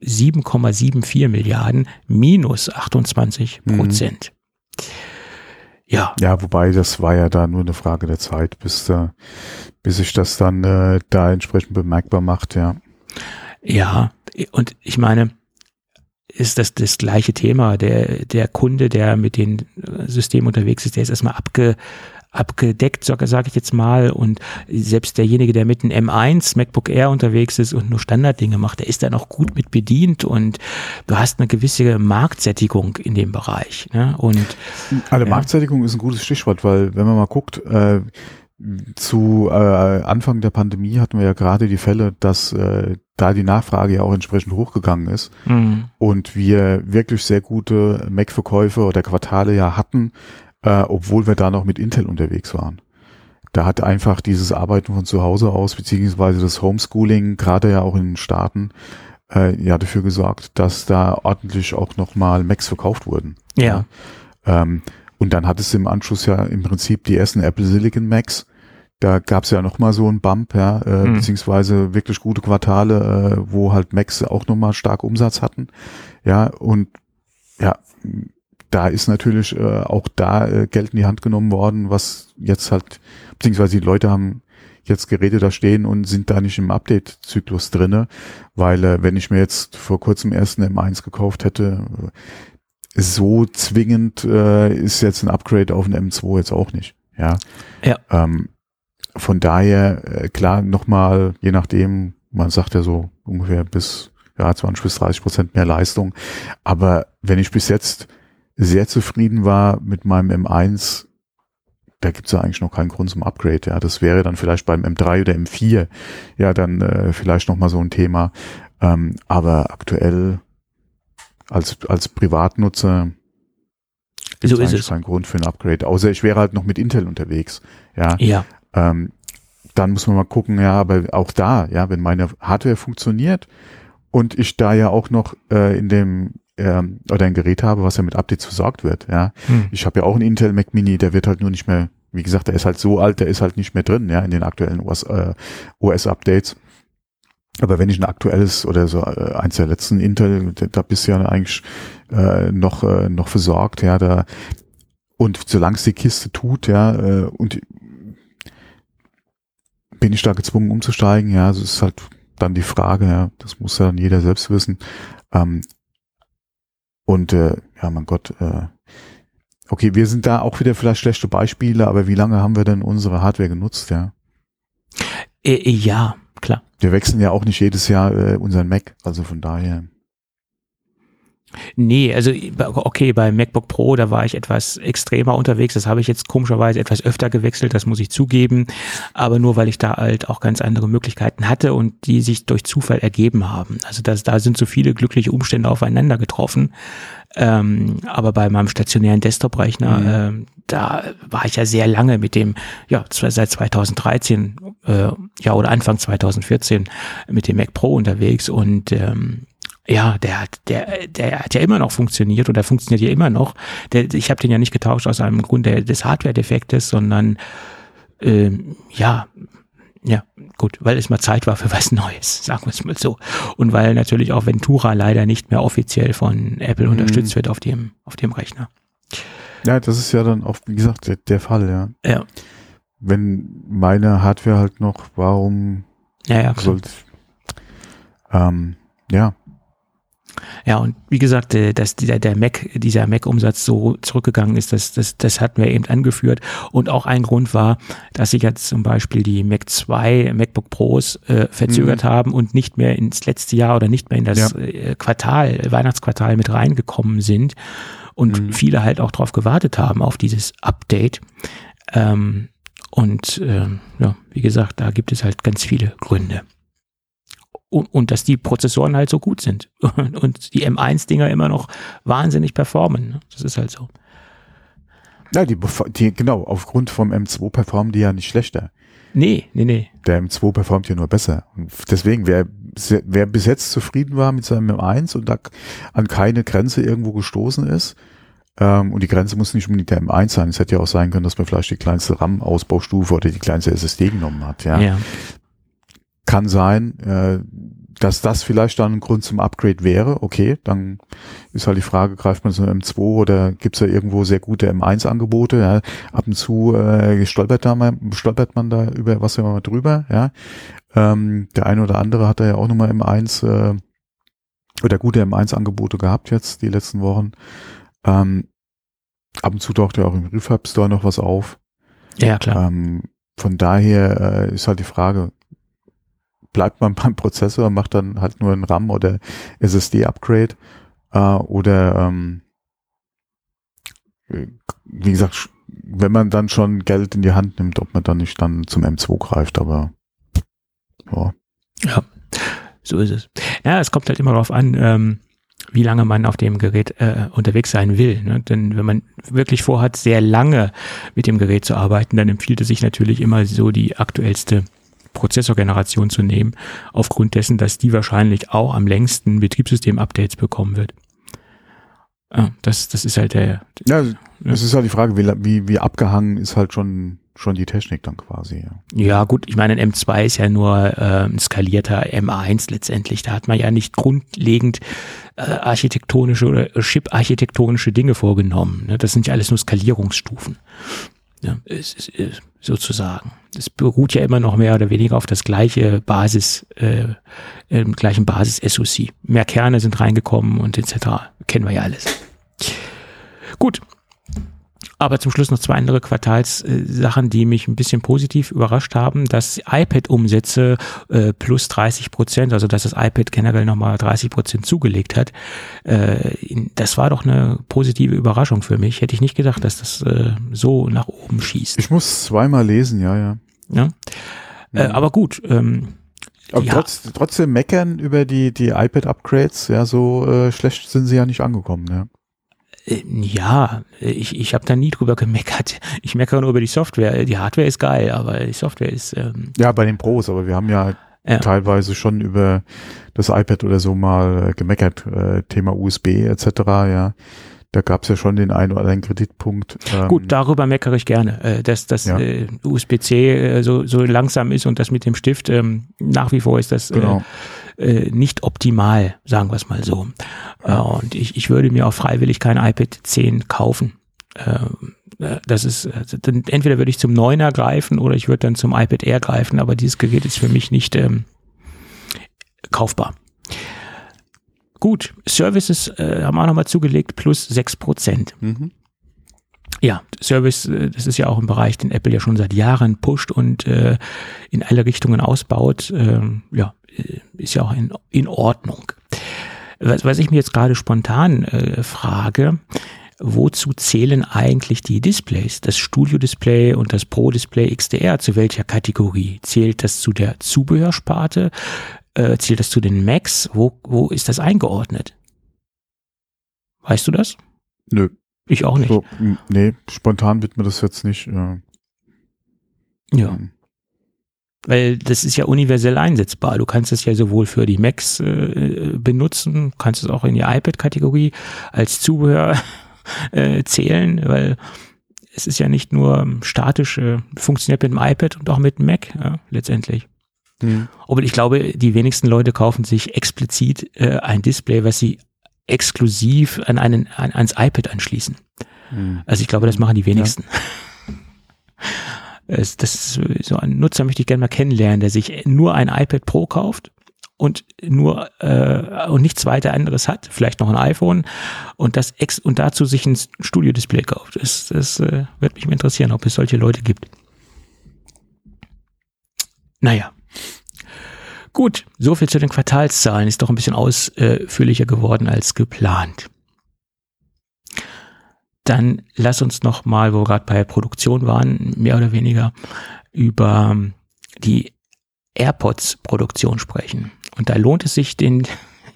7,74 Milliarden minus 28 Prozent. Ja, Ja, wobei das war ja da nur eine Frage der Zeit, bis da, bis sich das dann äh, da entsprechend bemerkbar macht, ja. ja. Und ich meine, ist das das gleiche Thema. Der, der Kunde, der mit den Systemen unterwegs ist, der ist erstmal abge, abgedeckt, sage sag ich jetzt mal. Und selbst derjenige, der mit einem M1 MacBook Air unterwegs ist und nur Standarddinge macht, der ist dann auch gut mit bedient und du hast eine gewisse Marktsättigung in dem Bereich. Ne? Und Also Ja. Marktsättigung ist ein gutes Stichwort, weil wenn man mal guckt, äh, zu äh, Anfang der Pandemie hatten wir ja gerade die Fälle, dass äh, da die Nachfrage ja auch entsprechend hochgegangen ist mh, und wir wirklich sehr gute Mac-Verkäufe oder Quartale ja hatten, äh, obwohl wir da noch mit Intel unterwegs waren. Da hat einfach dieses Arbeiten von zu Hause aus, beziehungsweise das Homeschooling, gerade ja auch in den Staaten, äh, ja dafür gesorgt, dass da ordentlich auch nochmal Macs verkauft wurden. ja, Ähm, und dann hat es im Anschluss ja im Prinzip die ersten Apple Silicon Macs. Da gab es ja noch mal so einen Bump, ja, äh, Mhm. beziehungsweise wirklich gute Quartale, äh, wo halt Macs auch noch mal stark Umsatz hatten. Ja, und ja, da ist natürlich äh, auch da äh, Geld in die Hand genommen worden, was jetzt halt, beziehungsweise die Leute haben jetzt Geräte da stehen und sind da nicht im Update-Zyklus drinne, weil äh, wenn ich mir jetzt vor kurzem erst einen M1 gekauft hätte, so zwingend äh, ist jetzt ein Upgrade auf einen M2 jetzt auch nicht. Ja. Ja. Ähm, von daher, äh, klar, nochmal, je nachdem, man sagt ja so ungefähr bis ja, 20 bis 30 Prozent mehr Leistung. Aber wenn ich bis jetzt sehr zufrieden war mit meinem M1, da gibt's ja eigentlich noch keinen Grund zum Upgrade. Ja, das wäre dann vielleicht beim M3 oder M4 ja dann äh, vielleicht noch mal so ein Thema. Ähm, aber aktuell als als Privatnutzer gibt So es ist eigentlich es. keinen Grund für ein Upgrade. Außer ich wäre halt noch mit Intel unterwegs. Ja. Ja, Ähm, dann muss man mal gucken, ja, aber auch da, ja, wenn meine Hardware funktioniert und ich da ja auch noch äh, in dem ähm, oder ein Gerät habe, was ja mit Updates versorgt wird, ja. Hm. Ich habe ja auch einen Intel Mac Mini, der wird halt nur nicht mehr, wie gesagt, der ist halt so alt, der ist halt nicht mehr drin, ja, in den aktuellen OS, äh, OS-Updates. Aber wenn ich ein aktuelles oder so äh, eins der letzten Intel, da, da bist du ja eigentlich äh, noch äh, noch versorgt, ja, da und solange es die Kiste tut, ja, äh, und bin ich da gezwungen umzusteigen, ja, das ist halt dann die Frage, ja, das muss ja dann jeder selbst wissen. Ähm, und äh, ja, mein Gott, äh, okay, wir sind da auch wieder vielleicht schlechte Beispiele, aber wie lange haben wir denn unsere Hardware genutzt, ja? äh, äh, ja, klar. Wir wechseln ja auch nicht jedes Jahr äh, unseren Mac, also von daher. Nee, also okay, bei MacBook Pro, da war ich etwas extremer unterwegs. Das habe ich jetzt komischerweise etwas öfter gewechselt, das muss ich zugeben. Aber nur, weil ich da halt auch ganz andere Möglichkeiten hatte und die sich durch Zufall ergeben haben. Also das, da sind so viele glückliche Umstände aufeinander getroffen. Ähm, aber bei meinem stationären Desktop-Rechner, Mhm. ähm, da war ich ja sehr lange mit dem, ja, zwar seit 2013, äh, ja, oder Anfang 2014 mit dem Mac Pro unterwegs und ähm, ja, der hat, der, der hat ja immer noch funktioniert oder funktioniert ja immer noch. Der, ich habe den ja nicht getauscht aus einem Grund der, des Hardware-Defektes, sondern ähm, ja, ja, gut, weil es mal Zeit war für was Neues, sagen wir es mal so. Und weil natürlich auch Ventura leider nicht mehr offiziell von Apple Mhm. unterstützt wird auf dem, auf dem Rechner. Ja, das ist ja dann auch, wie gesagt, der, der Fall, ja. Ja, Wenn meine Hardware halt noch, warum ja, ja, sollte, ähm, ja, Ja, und wie gesagt, äh, dass dieser, der Mac, dieser Mac-Umsatz so zurückgegangen ist, das, das, das hatten wir eben angeführt. Und auch ein Grund war, dass sich jetzt zum Beispiel die Mac 2, MacBook Pros äh, verzögert haben und nicht mehr ins letzte Jahr oder nicht mehr in das Ja. äh, Quartal, äh, Weihnachtsquartal mit reingekommen sind. Und Mhm. viele halt auch darauf gewartet haben, auf dieses Update. Ähm, und ähm, ja, wie gesagt, da gibt es halt ganz viele Gründe und, und dass die Prozessoren halt so gut sind und, und die M1-Dinger immer noch wahnsinnig performen. Ne? Das ist halt so. ja, die, die, genau, aufgrund vom M2 performen die ja nicht schlechter. Nee, nee, nee. Der M2 performt ja nur besser. Und deswegen, wer, wer bis jetzt zufrieden war mit seinem M1 und da an keine Grenze irgendwo gestoßen ist, ähm, und die Grenze muss nicht unbedingt der M1 sein, es hätte ja auch sein können, dass man vielleicht die kleinste RAM-Ausbaustufe oder die kleinste SSD genommen hat, ja. Ja. Kann sein, äh, dass das vielleicht dann ein Grund zum Upgrade wäre, okay, dann ist halt die Frage, greift man so ein M2 oder gibt's da irgendwo sehr gute M1-Angebote, ja. ab und zu äh, stolpert, da mal, stolpert man da über was immer drüber, ja. Ähm, der eine oder andere hat da ja auch nochmal M1 äh, oder gute M1-Angebote gehabt jetzt die letzten Wochen. Ähm, ab und zu taucht ja auch im Refab Store noch was auf. ja, klar. Ähm, von daher äh, ist halt die Frage, bleibt man beim Prozessor, macht dann halt nur ein RAM oder SSD-Upgrade äh, oder ähm, äh, wie gesagt, wenn man dann schon Geld in die Hand nimmt, ob man dann nicht dann zum M2 greift, aber ja. Ja, so ist es. Ja, es kommt halt immer darauf an, ähm, wie lange man auf dem Gerät äh, unterwegs sein will. Ne? Denn wenn man wirklich vorhat, sehr lange mit dem Gerät zu arbeiten, dann empfiehlt es sich natürlich immer so die aktuellste Prozessorgeneration zu nehmen, aufgrund dessen, dass die wahrscheinlich auch am längsten Betriebssystem-Updates bekommen wird. Ja, das, das ist halt der, Ja, es ist halt die Frage, wie, wie, wie abgehangen ist halt schon, schon die Technik dann quasi. Ja. Ja, gut, ich meine, ein M2 ist ja nur äh, ein skalierter M1 letztendlich. Da hat man ja nicht grundlegend äh, architektonische oder Chip-architektonische Dinge vorgenommen. Ne? Das sind ja alles nur Skalierungsstufen. Ja, es ist, äh, sozusagen. Es beruht ja immer noch mehr oder weniger auf das gleiche Basis, äh, im gleichen Basis-SoC. Mehr Kerne sind reingekommen und etc. Kennen wir ja alles. Gut, aber zum Schluss noch zwei andere Quartalssachen, die mich ein bisschen positiv überrascht haben, dass iPad-Umsätze äh, plus 30 Prozent, also dass das iPad generell nochmal 30 Prozent zugelegt hat, äh, das war doch eine positive Überraschung für mich. Hätte ich nicht gedacht, dass das äh, so nach oben schießt. Ich muss zweimal lesen, ja, ja. Ja? Äh, aber gut, ähm, Aber Ja. trotz, trotzdem meckern über die, die iPad-Upgrades, ja, so äh, schlecht sind sie ja nicht angekommen, ja. Äh, ja, ich, ich habe da nie drüber gemeckert. Ich meckere nur über die Software. Die Hardware ist geil, aber die Software ist. Ähm, ja, bei den Pros, aber wir haben ja, ja. teilweise schon über das iPad oder so mal äh, gemeckert. Äh, Thema USB etc. Ja. Da gab es ja schon den einen oder anderen Kreditpunkt. Ähm Gut, darüber meckere ich gerne, äh, dass das ja. äh, USB-C äh, so, so langsam ist und das mit dem Stift ähm, nach wie vor ist das äh, genau. äh, nicht optimal, sagen wir es mal so. Ja. Äh, und ich, ich würde mir auch freiwillig kein iPad 10 kaufen. Ähm, äh, das ist, also entweder würde ich zum 9er greifen oder ich würde dann zum iPad Air greifen, aber dieses Gerät ist für mich nicht ähm, kaufbar. Gut, Services äh, haben wir nochmal zugelegt, plus 6 Prozent. Mhm. Ja, Service, äh, das ist ja auch ein Bereich, den Apple ja schon seit Jahren pusht und äh, in alle Richtungen ausbaut. Ähm, ja, äh, ist ja auch in, in Ordnung. Was, was ich mir jetzt gerade spontan äh, frage, wozu zählen eigentlich die Displays? Das Studio-Display und das Pro-Display XDR, zu welcher Kategorie? Zählt das zu der Zubehörsparte? Äh, zählt das zu den Macs? Wo, wo ist das eingeordnet? Weißt du das? Nö. Ich auch nicht. So, nee, spontan wird mir das jetzt nicht. Äh, ja. Hm. Weil das ist ja universell einsetzbar. Du kannst es ja sowohl für die Macs äh, benutzen, kannst es auch in die iPad-Kategorie als Zubehör äh, zählen, weil es ist ja nicht nur statisch, äh, funktioniert mit dem iPad und auch mit dem Mac ja, letztendlich. Mhm. Aber ich glaube, die wenigsten Leute kaufen sich explizit äh, ein Display, was sie exklusiv an einen, an, ans iPad anschließen. Mhm. Also ich glaube, das machen die wenigsten. Ja. das ist so ein Nutzer möchte ich gerne mal kennenlernen, der sich nur ein iPad Pro kauft und nur äh, und nichts weiter anderes hat, vielleicht noch ein iPhone und das ex und dazu sich ein Studio-Display kauft. Das, das äh, wird mich interessieren, ob es solche Leute gibt. Naja, Gut, so viel zu den Quartalszahlen. Ist doch ein bisschen ausführlicher geworden als geplant. Dann lass uns noch mal, wo wir gerade bei Produktion waren, mehr oder weniger über die AirPods-Produktion sprechen. Und da lohnt es sich, den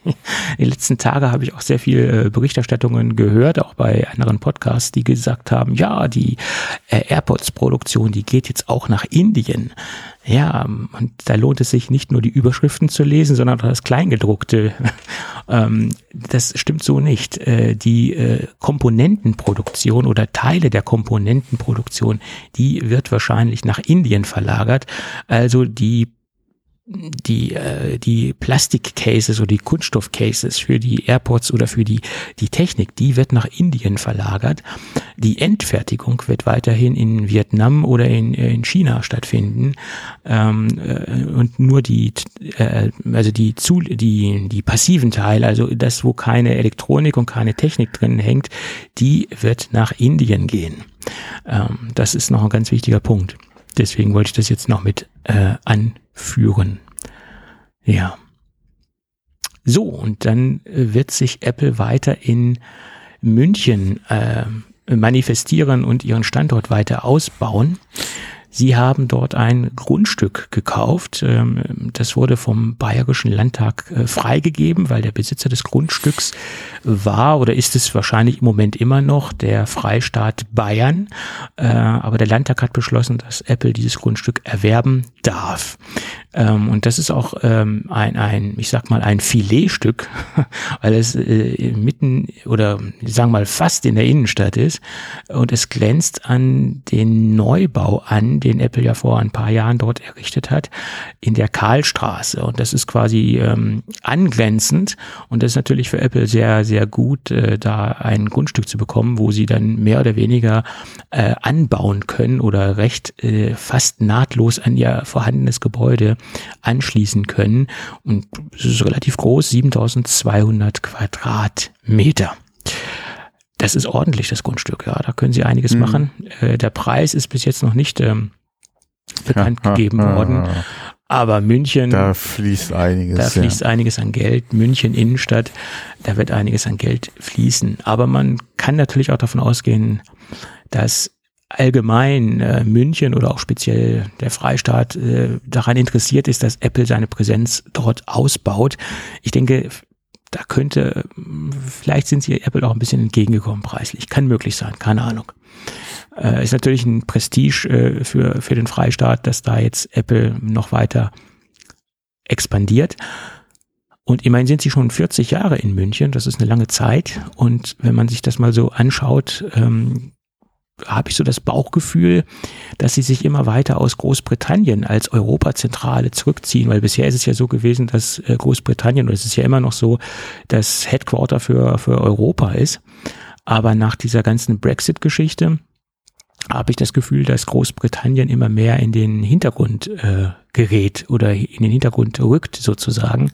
die letzten Tage habe ich auch sehr viel äh, Berichterstattungen gehört, auch bei anderen Podcasts, die gesagt haben, ja, die äh, AirPods-Produktion, die geht jetzt auch nach Indien. Ja, und da lohnt es sich nicht nur die Überschriften zu lesen, sondern auch das Kleingedruckte. ähm, das stimmt so nicht. Äh, die Komponentenproduktion oder Teile der Komponentenproduktion, die wird wahrscheinlich nach Indien verlagert. Also die die, äh, die Plastikcases oder die Kunststoffcases für die Airports oder für die, die Technik, die wird nach Indien verlagert. Die Endfertigung wird weiterhin in Vietnam oder in, äh, in China stattfinden. Ähm, äh, und nur die, äh, also die, zu, die, die passiven Teile, also das, wo keine Elektronik und keine Technik drin hängt, die wird nach Indien gehen. Ähm, das ist noch ein ganz wichtiger Punkt. Deswegen wollte ich das jetzt noch mit äh, anführen. Ja. So, und dann äh, wird sich Apple weiter in München äh, manifestieren und ihren Standort weiter ausbauen. Sie haben dort ein Grundstück gekauft. Ähm, das wurde vom Bayerischen Landtag äh, freigegeben, weil der Besitzer des Grundstücks war oder ist es wahrscheinlich im Moment immer noch der Freistaat Bayern. Äh, aber der Landtag hat beschlossen, dass Apple dieses Grundstück erwerben darf. Ähm, und das ist auch ähm, ein, ein, ich sag mal, ein Filetstück, weil es äh, mitten oder sagen wir mal fast in der Innenstadt ist. Und es glänzt an den Neubau an, den Apple ja vor ein paar Jahren dort errichtet hat, in der Karlstraße. Und das ist quasi ähm, angrenzend. Und das ist natürlich für Apple sehr, sehr gut, äh, da ein Grundstück zu bekommen, wo sie dann mehr oder weniger äh, anbauen können oder recht äh, fast nahtlos an ihr vorhandenes Gebäude anschließen können. Und es ist relativ groß, 7200 Quadratmeter. Das ist ordentlich, das Grundstück, ja. Da können Sie einiges mhm. machen. Äh, der Preis ist bis jetzt noch nicht ähm, bekannt gegeben worden. Aber München. Da fließt einiges. Da fließt ja. einiges an Geld. München Innenstadt, da wird einiges an Geld fließen. Aber man kann natürlich auch davon ausgehen, dass allgemein äh, München oder auch speziell der Freistaat äh, daran interessiert ist, dass Apple seine Präsenz dort ausbaut. Ich denke, da könnte, vielleicht sind sie Apple auch ein bisschen entgegengekommen preislich. Kann möglich sein, keine Ahnung. Äh, ist natürlich ein Prestige äh, für, für den Freistaat, dass da jetzt Apple noch weiter expandiert. Und immerhin sind sie schon 40 Jahre in München, das ist eine lange Zeit. Und wenn man sich das mal so anschaut, ähm, habe ich so das Bauchgefühl, dass sie sich immer weiter aus Großbritannien als Europazentrale zurückziehen, weil bisher ist es ja so gewesen, dass äh, Großbritannien, und es ist ja immer noch so, das Headquarter für, für Europa ist. Aber nach dieser ganzen Brexit-Geschichte habe ich das Gefühl, dass Großbritannien immer mehr in den Hintergrund äh, gerät oder in den Hintergrund rückt sozusagen.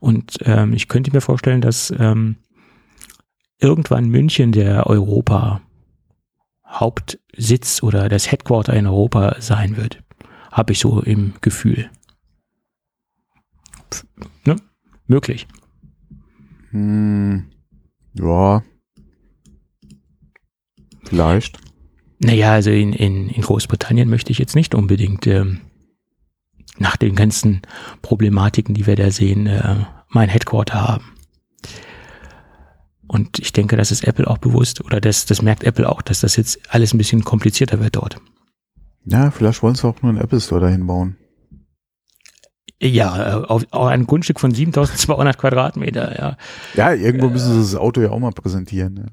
Und ähm, ich könnte mir vorstellen, dass ähm, irgendwann München der Europa Hauptsitz oder das Headquarter in Europa sein wird. Habe ich so im Gefühl. Ne? Möglich. Hm, ja. Vielleicht. Naja, also in, in, in Großbritannien möchte ich jetzt nicht unbedingt ähm, nach den ganzen Problematiken, die wir da sehen, äh, mein Headquarter haben. Und ich denke, das ist Apple auch bewusst oder das, das merkt Apple auch, dass das jetzt alles ein bisschen komplizierter wird dort. Ja, vielleicht wollen sie auch nur einen Apple Store dahin bauen. Ja, äh, auf, auf ein Grundstück von 7200 Quadratmeter, ja. Ja, irgendwo müssen sie das Auto ja auch mal präsentieren. Ja.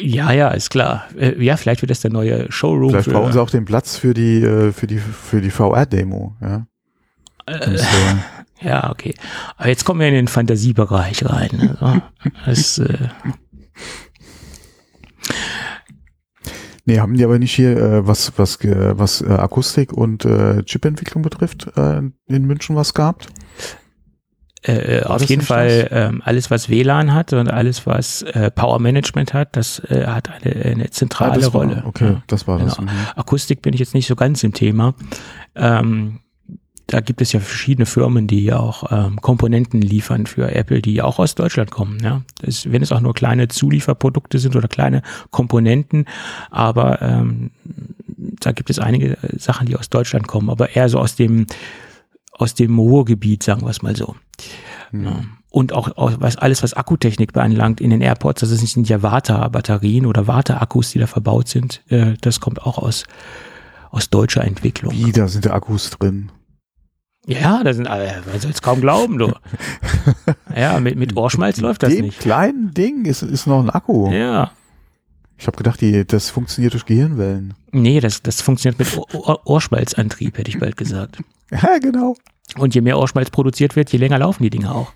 Ja, ja, ist klar. Äh, ja, vielleicht wird das der neue Showroom. Vielleicht brauchen sie auch den Platz für die, äh, für die, für die VR-Demo, ja. Äh, ja, okay. Aber jetzt kommen wir in den Fantasiebereich rein. Also, das, äh, Nee, haben die aber nicht hier, äh, was, was, äh, was äh, Akustik und äh, Chipentwicklung betrifft, äh, in München was gehabt? Äh, auf jeden Fall ähm, alles, was WLAN hat und alles, was äh, Power Management hat, das äh, hat eine, eine zentrale ah, Rolle. War, okay, ja, das war genau. das. Mhm. Akustik bin ich jetzt nicht so ganz im Thema. Ähm, da gibt es ja verschiedene Firmen, die ja auch ähm, Komponenten liefern für Apple, die auch aus Deutschland kommen. Ja, das, wenn es auch nur kleine Zulieferprodukte sind oder kleine Komponenten, aber ähm, da gibt es einige Sachen, die aus Deutschland kommen, aber eher so aus dem aus dem Ruhrgebiet, sagen wir es mal so. Mhm. Ja. Und auch, auch was alles, was Akkutechnik beanlangt in den AirPods, das sind ja Vata-Batterien oder Vata-Akkus, die da verbaut sind. Äh, das kommt auch aus aus deutscher Entwicklung. Wie, da sind Akkus drin. Ja, da sind alle, man soll es kaum glauben, du. ja, mit, mit Ohrschmalz läuft das Dem nicht. kleinen Ding ist, ist noch ein Akku. Ja. Ich habe gedacht, die, das funktioniert durch Gehirnwellen. Nee, das, das funktioniert mit Ohr, Ohrschmalzantrieb, hätte ich bald gesagt. Ja, genau. Und je mehr Ohrschmalz produziert wird, je länger laufen die Dinge auch.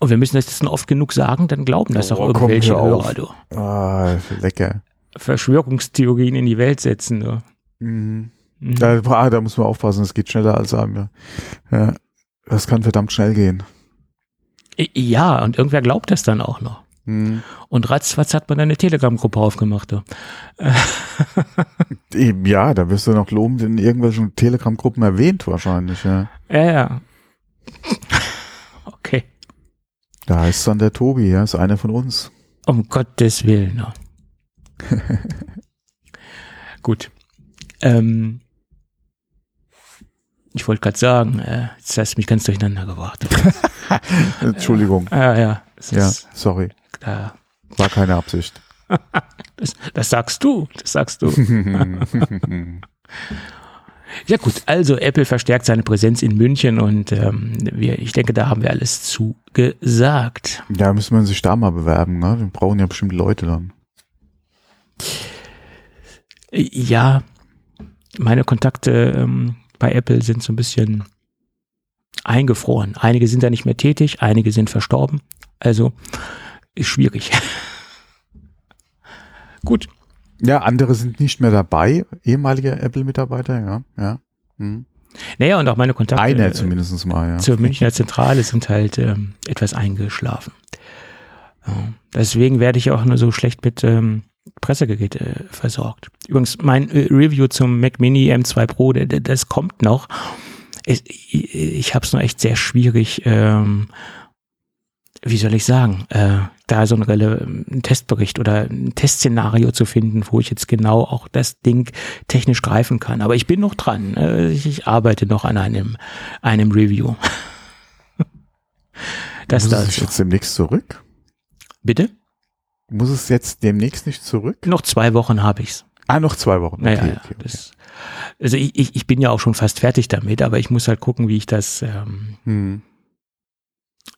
Und wir müssen das dann oft genug sagen, dann glauben das oh, auch irgendwelche Hörer, du. Ah, lecker. Verschwörungstheorien in die Welt setzen, du. Mhm. Mhm. Da, ah, da muss man aufpassen, es geht schneller als sagen. Ja, das kann verdammt schnell gehen. Ja, und irgendwer glaubt das dann auch noch. Mhm. Und ratzfatz hat man eine Telegram-Gruppe aufgemacht. Eben, ja, da wirst du noch lobend in irgendwelchen Telegram-Gruppen erwähnt wahrscheinlich, ja. Ja, ja. okay. Da heißt dann der Tobi, ja, ist einer von uns. Um Gottes Willen. Ja. Gut. Ähm, ich wollte gerade sagen, äh, jetzt hast du mich ganz durcheinander gebracht. Entschuldigung. Ja, ja. Ja, sorry. Da. War keine Absicht. das, das sagst du, das sagst du. ja gut, also Apple verstärkt seine Präsenz in München und ähm, wir, ich denke, da haben wir alles zu gesagt. Ja, müssen wir sich da mal bewerben, ne? Wir brauchen ja bestimmt Leute dann. Ja, meine Kontakte ähm, bei Apple sind so ein bisschen eingefroren. Einige sind da nicht mehr tätig, einige sind verstorben. Also ist schwierig. Gut. Ja, andere sind nicht mehr dabei, ehemalige Apple-Mitarbeiter, ja, ja. Hm. Naja, und auch meine Kontakte Einer äh, zumindest mal, ja. zur Münchner Zentrale sind halt ähm, etwas eingeschlafen. Ja. Deswegen werde ich auch nur so schlecht mit ähm, Pressegeräte äh, versorgt. Übrigens, mein äh, Review zum Mac Mini M2 Pro, der, der, das kommt noch. Ich, ich, ich habe es nur echt sehr schwierig, ähm, wie soll ich sagen, äh, da so ein, ein Testbericht oder ein Testszenario zu finden, wo ich jetzt genau auch das Ding technisch greifen kann. Aber ich bin noch dran. Äh, ich, ich arbeite noch an einem, einem Review. Das Muss da es jetzt demnächst zurück? Bitte? Muss es jetzt demnächst nicht zurück? Noch zwei Wochen habe ich's. Ah, noch zwei Wochen. Okay, Naja, ja, okay, okay. Also ich, ich, ich bin ja auch schon fast fertig damit, aber ich muss halt gucken, wie ich das, ähm, Hm.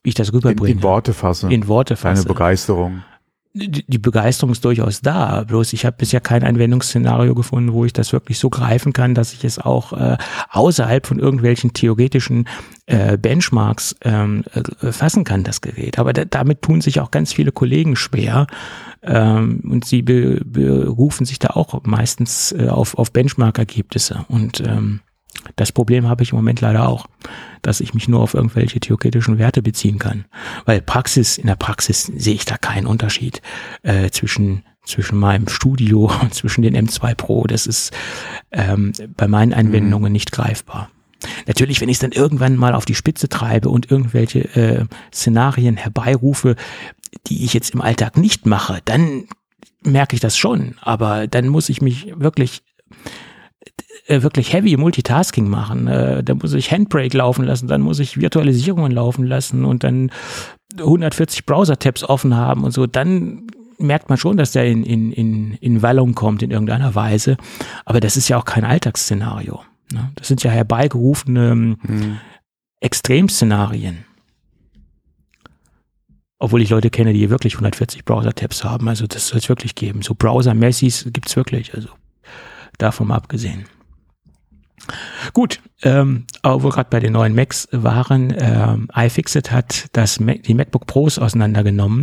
wie ich das In, rüberbringe. in Worte fassen. In Worte Deine fasse. Begeisterung. Die, Begeisterung ist durchaus da. Bloß ich habe bisher kein Anwendungsszenario gefunden, wo ich das wirklich so greifen kann, dass ich es auch äh, außerhalb von irgendwelchen theoretischen äh, Benchmarks ähm, äh, fassen kann, das Gerät. Aber da, damit tun sich auch ganz viele Kollegen schwer. Ähm, und sie be, berufen sich da auch meistens äh, auf, auf Benchmark-Ergebnisse. Und ähm, das Problem habe ich im Moment leider auch, dass ich mich nur auf irgendwelche theoretischen Werte beziehen kann. Weil Praxis, in der Praxis sehe ich da keinen Unterschied äh, zwischen, zwischen meinem Studio und zwischen den M2 Pro. Das ist ähm, bei meinen Anwendungen nicht greifbar. Natürlich, wenn ich es dann irgendwann mal auf die Spitze treibe und irgendwelche äh, Szenarien herbeirufe, die ich jetzt im Alltag nicht mache, dann merke ich das schon. Aber dann muss ich mich wirklich wirklich heavy Multitasking machen. Äh, da muss ich Handbrake laufen lassen, dann muss ich Virtualisierungen laufen lassen und dann 140 Browser-Tabs offen haben und so. Dann merkt man schon, dass der in, in, in, in Wallung kommt in irgendeiner Weise. Aber das ist ja auch kein Alltagsszenario. Ne? Das sind ja herbeigerufene Hm. Extremszenarien. Obwohl ich Leute kenne, die wirklich 140 Browser-Tabs haben. Also das soll es wirklich geben. So Browser-Messis gibt's wirklich. Also davon mal abgesehen. Gut, ähm, wo wir gerade bei den neuen Macs waren, ähm, iFixit hat das Mac, die MacBook Pros auseinandergenommen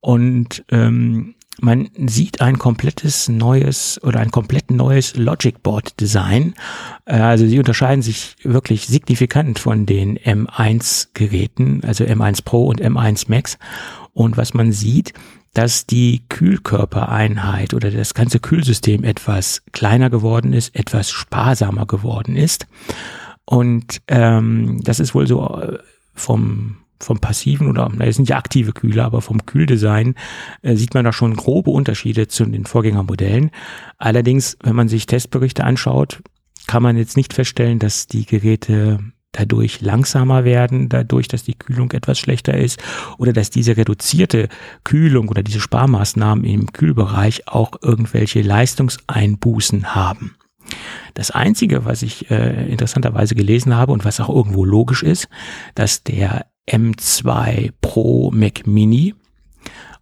und ähm, man sieht ein komplettes neues oder ein komplett neues Logic Board Design. Äh, also sie unterscheiden sich wirklich signifikant von den M1 Geräten, also M1 Pro und M1 Max. Und was man sieht, dass die Kühlkörpereinheit oder das ganze Kühlsystem etwas kleiner geworden ist, etwas sparsamer geworden ist. Und ähm, das ist wohl so äh, vom vom passiven oder, na, es sind ja aktive Kühler, aber vom Kühldesign äh, sieht man da schon grobe Unterschiede zu den Vorgängermodellen. Allerdings, wenn man sich Testberichte anschaut, kann man jetzt nicht feststellen, dass die Geräte dadurch langsamer werden, dadurch, dass die Kühlung etwas schlechter ist oder dass diese reduzierte Kühlung oder diese Sparmaßnahmen im Kühlbereich auch irgendwelche Leistungseinbußen haben. Das Einzige, was ich äh, interessanterweise gelesen habe und was auch irgendwo logisch ist, dass der M2 Pro Mac Mini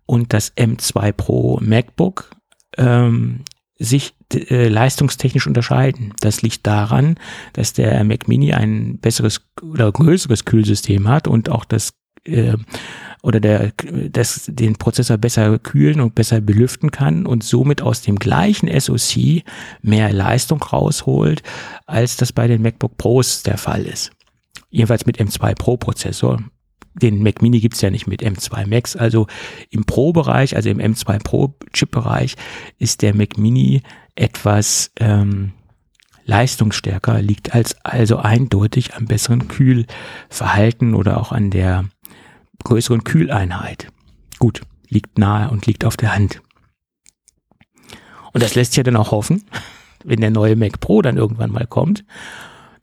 und das M2 Pro MacBook ähm, sich äh, leistungstechnisch unterscheiden. Das liegt daran, dass der Mac Mini ein besseres oder größeres Kühlsystem hat und auch das äh, oder der das den Prozessor besser kühlen und besser belüften kann und somit aus dem gleichen SoC mehr Leistung rausholt, als das bei den MacBook Pros der Fall ist. Jedenfalls mit M2 Pro Prozessor. Den Mac Mini gibt's ja nicht mit M2 Max. Also im Pro-Bereich, also im M2 Pro Chip-Bereich, ist der Mac Mini etwas ähm, leistungsstärker, liegt als also eindeutig am besseren Kühlverhalten oder auch an der größeren Kühleinheit. Gut, liegt nahe und liegt auf der Hand. Und das lässt sich ja dann auch hoffen, wenn der neue Mac Pro dann irgendwann mal kommt,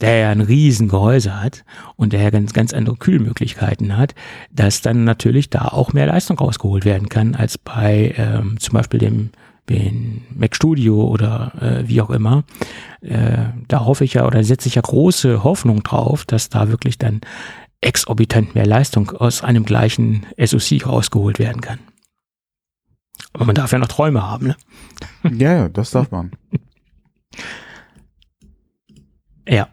der ja ein riesen Gehäuse hat und der ja ganz, ganz andere Kühlmöglichkeiten hat, dass dann natürlich da auch mehr Leistung rausgeholt werden kann als bei ähm, zum Beispiel dem den Mac Studio oder äh, wie auch immer. Äh, da hoffe ich ja oder setze ich ja große Hoffnung drauf, dass da wirklich dann exorbitant mehr Leistung aus einem gleichen SoC rausgeholt werden kann. Aber man darf ja noch Träume haben, ne? Ja, ja, das darf man. Ja.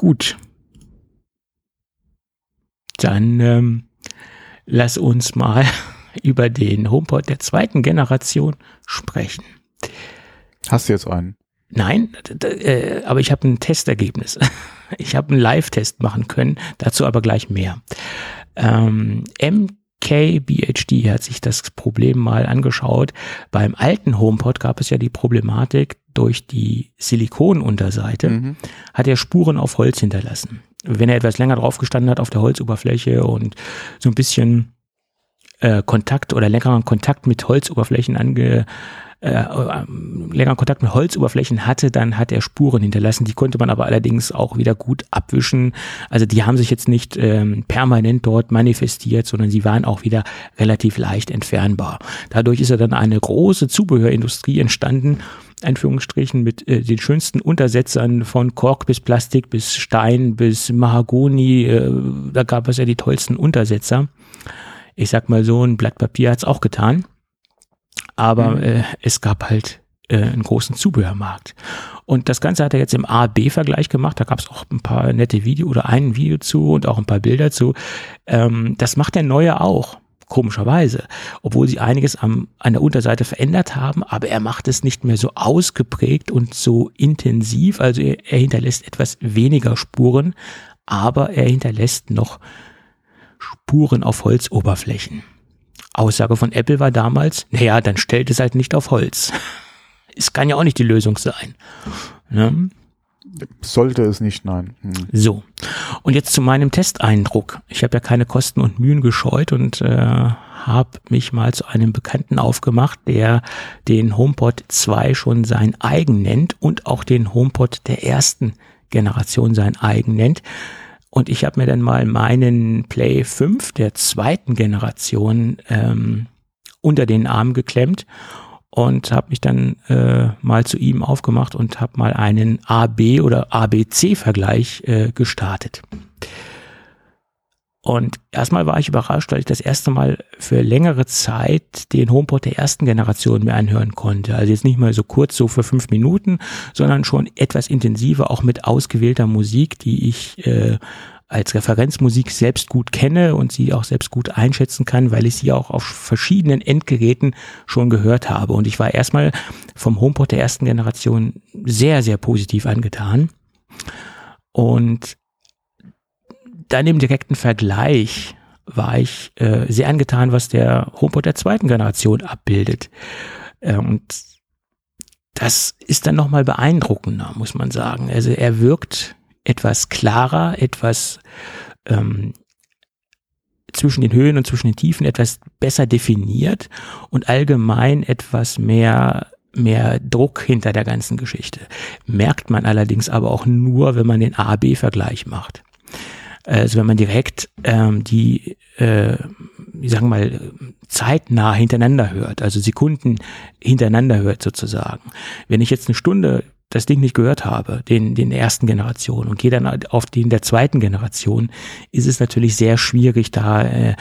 Gut. Dann ähm, lass uns mal über den HomePod der zweiten Generation sprechen. Hast du jetzt einen? Nein, äh, aber ich habe ein Testergebnis. Ich habe einen Live-Test machen können, dazu aber gleich mehr. Ähm, MKBHD hat sich das Problem mal angeschaut. Beim alten HomePod gab es ja die Problematik, durch die Silikonunterseite Mhm. hat er Spuren auf Holz hinterlassen. Wenn er etwas länger drauf gestanden hat auf der Holzoberfläche und so ein bisschen äh, Kontakt oder längeren Kontakt mit Holzoberflächen ange, äh, äh, längeren Kontakt mit Holzoberflächen hatte, dann hat er Spuren hinterlassen. Die konnte man aber allerdings auch wieder gut abwischen. Also die haben sich jetzt nicht ähm, permanent dort manifestiert, sondern sie waren auch wieder relativ leicht entfernbar. Dadurch ist ja dann eine große Zubehörindustrie entstanden, Einführungsstrichen mit äh, den schönsten Untersetzern von Kork bis Plastik bis Stein bis Mahagoni. Äh, da gab es ja die tollsten Untersetzer. Ich sag mal so, ein Blatt Papier hat's auch getan. Aber mhm. äh, es gab halt äh, einen großen Zubehörmarkt. Und das Ganze hat er jetzt im A-B-Vergleich gemacht. Da gab es auch ein paar nette Video oder ein Video zu und auch ein paar Bilder zu. Ähm, das macht der Neue auch komischerweise, obwohl sie einiges am, an der Unterseite verändert haben, aber er macht es nicht mehr so ausgeprägt und so intensiv, also er, er hinterlässt etwas weniger Spuren, aber er hinterlässt noch Spuren auf Holzoberflächen. Aussage von Apple war damals, naja, dann stellt es halt nicht auf Holz. Es kann ja auch nicht die Lösung sein. Ne? Sollte es nicht, nein. Hm. So. Und jetzt zu meinem Testeindruck. Ich habe ja keine Kosten und Mühen gescheut und äh, habe mich mal zu einem Bekannten aufgemacht, der den HomePod 2 schon sein eigen nennt und auch den HomePod der ersten Generation sein eigen nennt. Und ich habe mir dann mal meinen Play 5 der zweiten Generation ähm, unter den Arm geklemmt und habe mich dann äh, mal zu ihm aufgemacht und habe mal einen AB oder ABC-Vergleich äh, gestartet. Und erstmal war ich überrascht, weil ich das erste Mal für längere Zeit den HomePod der ersten Generation mir anhören konnte. Also jetzt nicht mal so kurz, so für fünf Minuten, sondern schon etwas intensiver, auch mit ausgewählter Musik, die ich äh, als Referenzmusik selbst gut kenne und sie auch selbst gut einschätzen kann, weil ich sie auch auf verschiedenen Endgeräten schon gehört habe. Und ich war erstmal vom HomePod der ersten Generation sehr, sehr positiv angetan. Und dann im direkten Vergleich war ich äh, sehr angetan, was der HomePod der zweiten Generation abbildet. Äh, und das ist dann nochmal beeindruckender, muss man sagen. Also er wirkt etwas klarer, etwas ähm, zwischen den Höhen und zwischen den Tiefen etwas besser definiert und allgemein etwas mehr mehr Druck hinter der ganzen Geschichte. Merkt man allerdings aber auch nur, wenn man den A-B-Vergleich macht. Also wenn man direkt ähm, die, äh, ich sag mal, zeitnah hintereinander hört, also Sekunden hintereinander hört sozusagen. Wenn ich jetzt eine Stunde das Ding nicht gehört habe, den, den ersten Generation und gehe dann auf den der zweiten Generation, ist es natürlich sehr schwierig, da äh,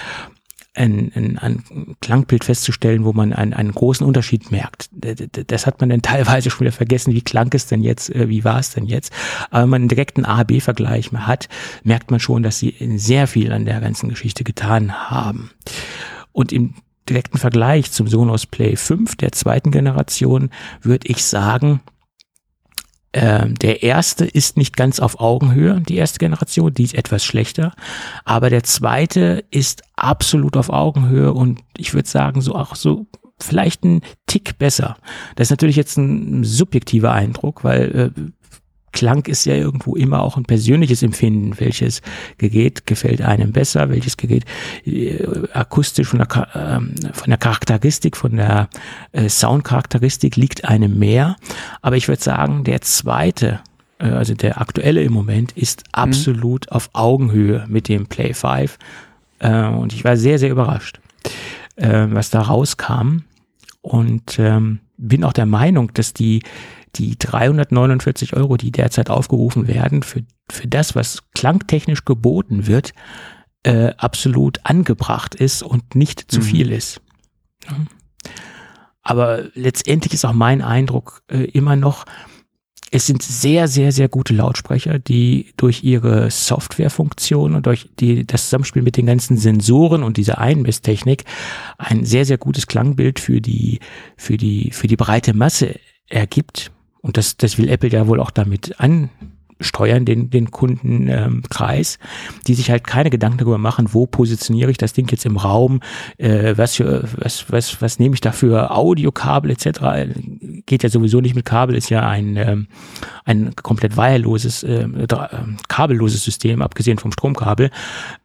ein, ein, ein Klangbild festzustellen, wo man einen, einen großen Unterschied merkt. Das hat man dann teilweise schon wieder vergessen, wie klang es denn jetzt, äh, wie war es denn jetzt. Aber wenn man einen direkten A-B-Vergleich hat, merkt man schon, dass sie sehr viel an der ganzen Geschichte getan haben. Und im direkten Vergleich zum Sonos Play 5 der zweiten Generation würde ich sagen, ähm, der erste ist nicht ganz auf Augenhöhe, die erste Generation, die ist etwas schlechter. Aber der zweite ist absolut auf Augenhöhe und ich würde sagen, so auch so vielleicht ein Tick besser. Das ist natürlich jetzt ein subjektiver Eindruck, weil äh, Klang ist ja irgendwo immer auch ein persönliches Empfinden. Welches Gerät gefällt einem besser? Welches Gerät äh, akustisch von der, äh, von der Charakteristik, von der äh, Soundcharakteristik liegt einem mehr? Aber ich würde sagen, der zweite, äh, also der aktuelle im Moment, ist mhm. absolut mhm. auf Augenhöhe mit dem Play 5. Äh, und ich war sehr, sehr überrascht, äh, was da rauskam. Und ähm, bin auch der Meinung, dass die die 349 Euro, die derzeit aufgerufen werden, für, für das, was klangtechnisch geboten wird, äh, absolut angebracht ist und nicht zu mhm. viel ist. Aber letztendlich ist auch mein Eindruck äh, immer noch, es sind sehr, sehr, sehr gute Lautsprecher, die durch ihre Softwarefunktion und durch die, das Zusammenspiel mit den ganzen Sensoren und dieser Einmesstechnik ein sehr, sehr gutes Klangbild für die, für die, für die breite Masse ergibt. Und das, das will Apple ja wohl auch damit ansteuern, den, den Kundenkreis, ähm, die sich halt keine Gedanken darüber machen, wo positioniere ich das Ding jetzt im Raum, äh, was, für, was, was, was nehme ich da für Audiokabel etc. Geht ja sowieso nicht mit Kabel, ist ja ein, ähm, ein komplett wireloses, äh, kabelloses System, abgesehen vom Stromkabel.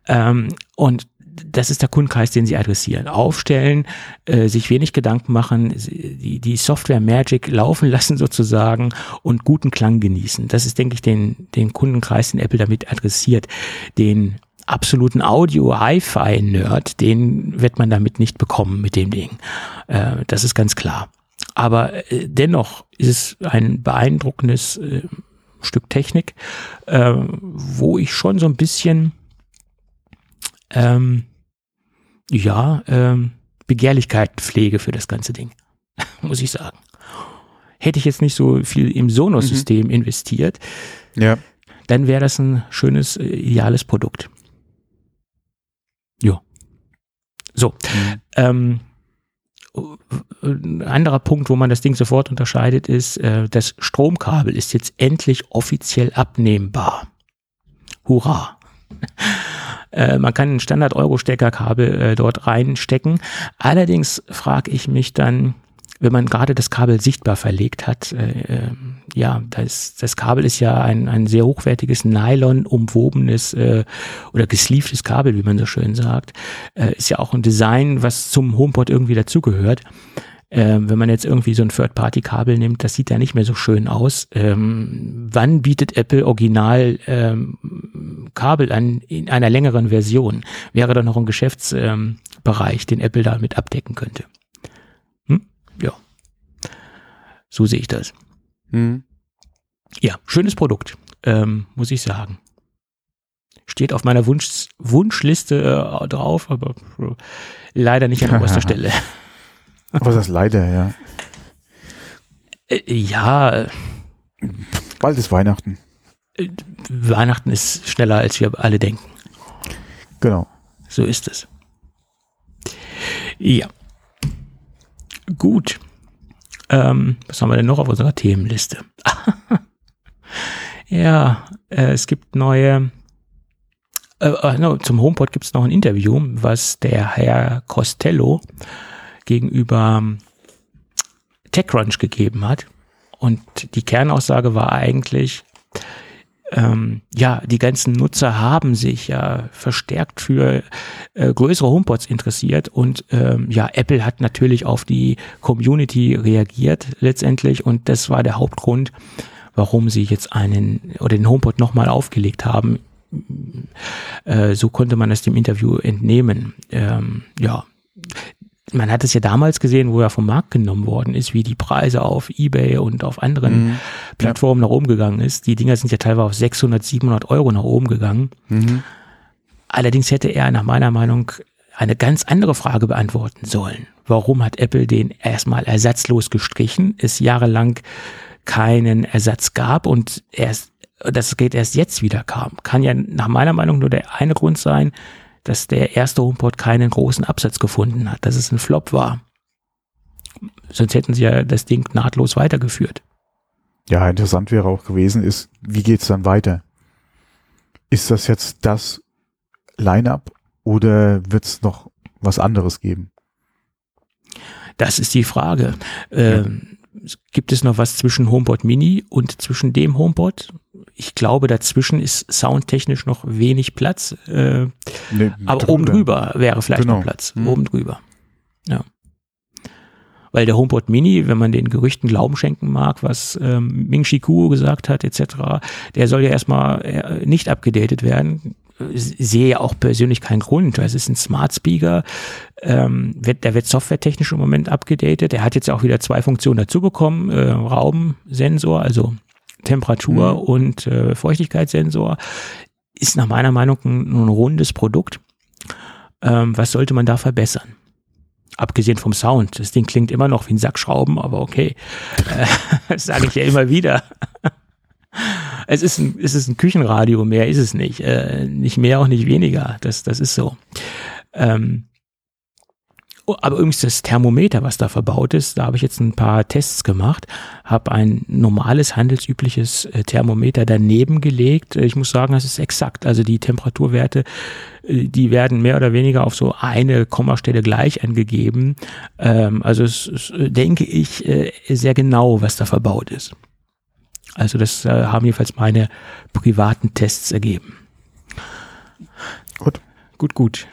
Ähm, und das ist der Kundenkreis, den sie adressieren. Aufstellen, äh, sich wenig Gedanken machen, die, die Software Magic laufen lassen sozusagen und guten Klang genießen. Das ist, denke ich, den, den Kundenkreis, den Apple damit adressiert. Den absoluten Audio-Hi-Fi-Nerd, den wird man damit nicht bekommen mit dem Ding. Äh, das ist ganz klar. Aber äh, dennoch ist es ein beeindruckendes äh, Stück Technik, äh, wo ich schon so ein bisschen ähm, ja, ähm, Begehrlichkeit pflege für das ganze Ding, muss ich sagen. Hätte ich jetzt nicht so viel im Sonos-System mhm. investiert, ja. dann wäre das ein schönes, äh, ideales Produkt. Ja. So. Mhm. Ähm, ein anderer Punkt, wo man das Ding sofort unterscheidet, ist, äh, das Stromkabel ist jetzt endlich offiziell abnehmbar. Hurra! Äh, man kann ein Standard-Euro-Steckerkabel äh, dort reinstecken. Allerdings frage ich mich dann, wenn man gerade das Kabel sichtbar verlegt hat, äh, äh, ja, das, das Kabel ist ja ein, ein sehr hochwertiges Nylon umwobenes äh, oder gesleeftes Kabel, wie man so schön sagt. Äh, ist ja auch ein Design, was zum HomePod irgendwie dazugehört. Ähm, wenn man jetzt irgendwie so ein Third-Party-Kabel nimmt, das sieht ja nicht mehr so schön aus. Ähm, wann bietet Apple Original ähm, Kabel an in einer längeren Version? Wäre da noch ein Geschäftsbereich, ähm, den Apple damit abdecken könnte? Hm? Ja. So sehe ich das. Hm. Ja, schönes Produkt, ähm, muss ich sagen. Steht auf meiner Wunsch Wunschliste äh, drauf, aber äh, leider nicht an oberster Stelle. Aber das leider, ja. Äh, ja. Bald ist Weihnachten. Äh, Weihnachten ist schneller, als wir alle denken. Genau. So ist es. Ja. Gut. Ähm, was haben wir denn noch auf unserer Themenliste? ja, äh, es gibt neue. Äh, äh no, zum HomePod gibt es noch ein Interview, was der Herr Costello gegenüber ähm, TechCrunch gegeben hat. Und die Kernaussage war eigentlich, ähm, ja, die ganzen Nutzer haben sich ja verstärkt für äh, größere HomePods interessiert und ähm, ja, Apple hat natürlich auf die Community reagiert letztendlich und das war der Hauptgrund, warum sie jetzt einen oder den HomePod nochmal aufgelegt haben. Äh, so konnte man es dem Interview entnehmen. Ähm, ja, man hat es ja damals gesehen, wo er vom Markt genommen worden ist, wie die Preise auf Ebay und auf anderen mhm. Plattformen nach oben gegangen ist. Die Dinger sind ja teilweise auf 600, 700 Euro nach oben gegangen. Mhm. Allerdings hätte er nach meiner Meinung eine ganz andere Frage beantworten sollen. Warum hat Apple den erstmal ersatzlos gestrichen, es jahrelang keinen Ersatz gab und erst, das geht erst jetzt wieder kam? Kann ja nach meiner Meinung nur der eine Grund sein, dass der erste HomePod keinen großen Absatz gefunden hat, dass es ein Flop war. Sonst hätten sie ja das Ding nahtlos weitergeführt. Ja, interessant wäre auch gewesen, ist, wie geht's dann weiter? Ist das jetzt das Line-up oder wird's noch was anderes geben? Das ist die Frage. Ähm, gibt es noch was zwischen HomePod Mini und zwischen dem HomePod? Ich glaube, dazwischen ist soundtechnisch noch wenig Platz. Äh, nee, aber drüber. oben drüber wäre vielleicht genau. noch Platz. Hm. Oben drüber. Ja. Weil der HomePod Mini, wenn man den Gerüchten Glauben schenken mag, was ähm, Ming Chi Kuo gesagt hat, etc., der soll ja erstmal äh, nicht abgedatet werden sehe ja auch persönlich keinen Grund. Es ist ein Smart Speaker, ähm, wird, der wird softwaretechnisch im Moment abgedatet. Der hat jetzt auch wieder zwei Funktionen dazu bekommen, äh, Raumsensor, also Temperatur mhm. und äh, Feuchtigkeitssensor. Ist nach meiner Meinung ein, ein rundes Produkt. Ähm, was sollte man da verbessern? Abgesehen vom Sound. Das Ding klingt immer noch wie ein Sackschrauben, aber okay. Äh, das sage ich ja immer wieder. Es ist ein, es ist ein Küchenradio, mehr ist es nicht. Äh, nicht mehr, auch nicht weniger. Das, das ist so. Ähm, oh, aber übrigens das Thermometer, was da verbaut ist, da habe ich jetzt ein paar Tests gemacht, habe ein normales, handelsübliches äh, Thermometer daneben gelegt. Ich muss sagen, das ist exakt. Also die Temperaturwerte, äh, die werden mehr oder weniger auf so eine Kommastelle gleich angegeben. Ähm, also es ist, denke ich, äh, sehr genau, was da verbaut ist. Also das äh, haben jedenfalls meine privaten Tests ergeben. Gut. Gut, gut.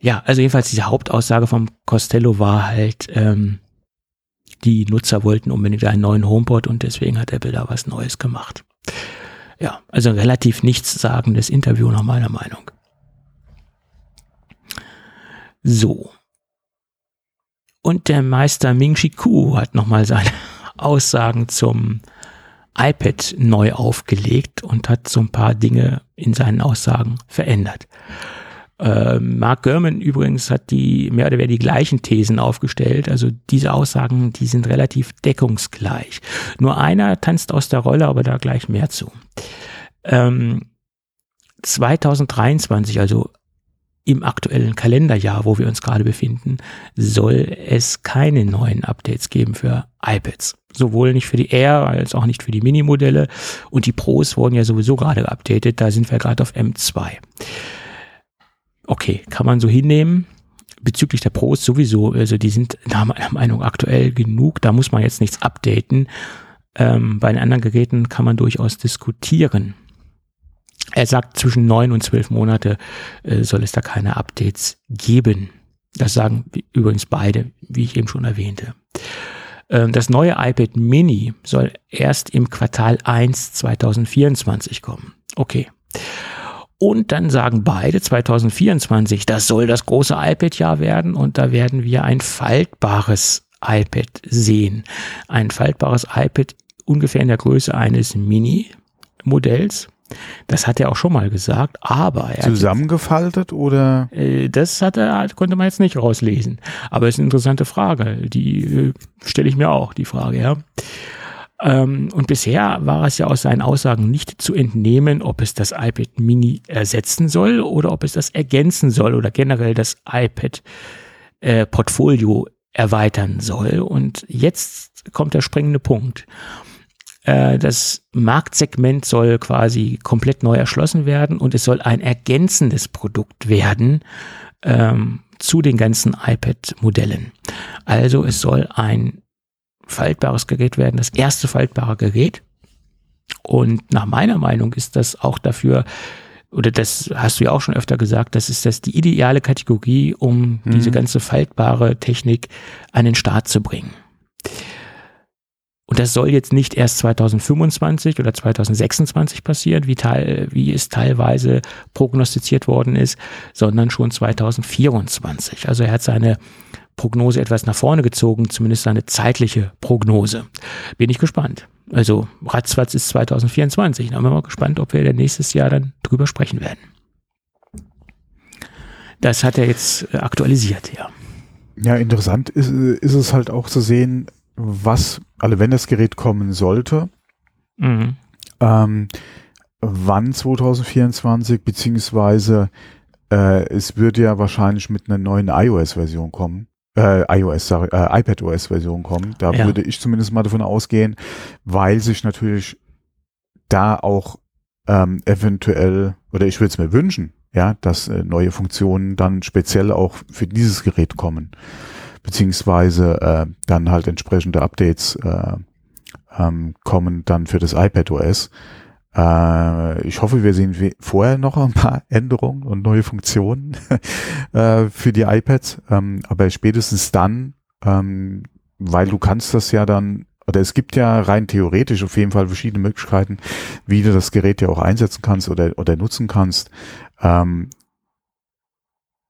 ja, also jedenfalls diese Hauptaussage vom Costello war halt, ähm, die Nutzer wollten unbedingt einen neuen HomePod und deswegen hat Apple da was Neues gemacht. Ja, also ein relativ nichtssagendes Interview nach meiner Meinung. So. Und der Meister Ming Chi Ku hat nochmal seine Aussagen zum iPad neu aufgelegt und hat so ein paar Dinge in seinen Aussagen verändert. Äh, Mark Gurman übrigens hat die mehr oder weniger die gleichen Thesen aufgestellt. Also diese Aussagen, die sind relativ deckungsgleich. Nur einer tanzt aus der Rolle, aber da gleich mehr zu. Ähm, 2023, also im aktuellen Kalenderjahr, wo wir uns gerade befinden, soll es keine neuen Updates geben für iPads. Sowohl nicht für die Air als auch nicht für die Mini-Modelle. Und die Pros wurden ja sowieso gerade geupdatet. Da sind wir gerade auf M2. Okay, kann man so hinnehmen. Bezüglich der Pros sowieso, also die sind nach meiner Meinung aktuell genug, da muss man jetzt nichts updaten. Ähm, bei den anderen Geräten kann man durchaus diskutieren. Er sagt, zwischen neun und zwölf Monate äh, soll es da keine Updates geben. Das sagen übrigens beide, wie ich eben schon erwähnte. Ähm, das neue iPad Mini soll erst im Quartal 1 2024 kommen. Okay. Und dann sagen beide 2024, das soll das große iPad-Jahr werden und da werden wir ein faltbares iPad sehen. Ein faltbares iPad ungefähr in der Größe eines Mini-Modells. Das hat er auch schon mal gesagt, aber er zusammengefaltet oder? Äh, das hat er, konnte man jetzt nicht rauslesen. Aber es ist eine interessante Frage. Die äh, stelle ich mir auch, die Frage, ja. Ähm, und bisher war es ja aus seinen Aussagen nicht zu entnehmen, ob es das iPad Mini ersetzen soll oder ob es das ergänzen soll oder generell das iPad-Portfolio äh, erweitern soll. Und jetzt kommt der springende Punkt. Äh, das Marktsegment soll quasi komplett neu erschlossen werden und es soll ein ergänzendes Produkt werden ähm, zu den ganzen iPad-Modellen. Also es soll ein faltbares Gerät werden, das erste faltbare Gerät. Und nach meiner Meinung ist das auch dafür, oder das hast du ja auch schon öfter gesagt, das ist das die ideale Kategorie, um mhm. diese ganze faltbare Technik an den Start zu bringen. Und das soll jetzt nicht erst 2025 oder 2026 passieren, wie, teil, wie es teilweise prognostiziert worden ist, sondern schon 2024. Also er hat seine Prognose etwas nach vorne gezogen, zumindest seine zeitliche Prognose. Bin ich gespannt. Also ratzfatz ist 2024. Dann bin ich mal gespannt, ob wir nächstes Jahr dann drüber sprechen werden. Das hat er jetzt aktualisiert, ja. Ja, interessant ist, ist es halt auch zu sehen, was, also wenn das Gerät kommen sollte, mhm. ähm, wann 2024, beziehungsweise äh, es wird ja wahrscheinlich mit einer neuen iOS-Version kommen äh, iOS, sorry, äh, iPadOS-Version kommen. Da ja. würde ich zumindest mal davon ausgehen, weil sich natürlich da auch ähm, eventuell, oder ich würde es mir wünschen, ja, dass äh, neue Funktionen dann speziell auch für dieses Gerät kommen, beziehungsweise äh, dann halt entsprechende Updates äh, ähm, kommen dann für das iPadOS. Äh, ich hoffe, wir sehen vorher noch ein paar Änderungen und neue Funktionen äh, für die iPads, ähm, aber spätestens dann, ähm, weil du kannst das ja dann oder es gibt ja rein theoretisch auf jeden Fall verschiedene Möglichkeiten, wie du das Gerät ja auch einsetzen kannst oder, oder nutzen kannst. Ähm,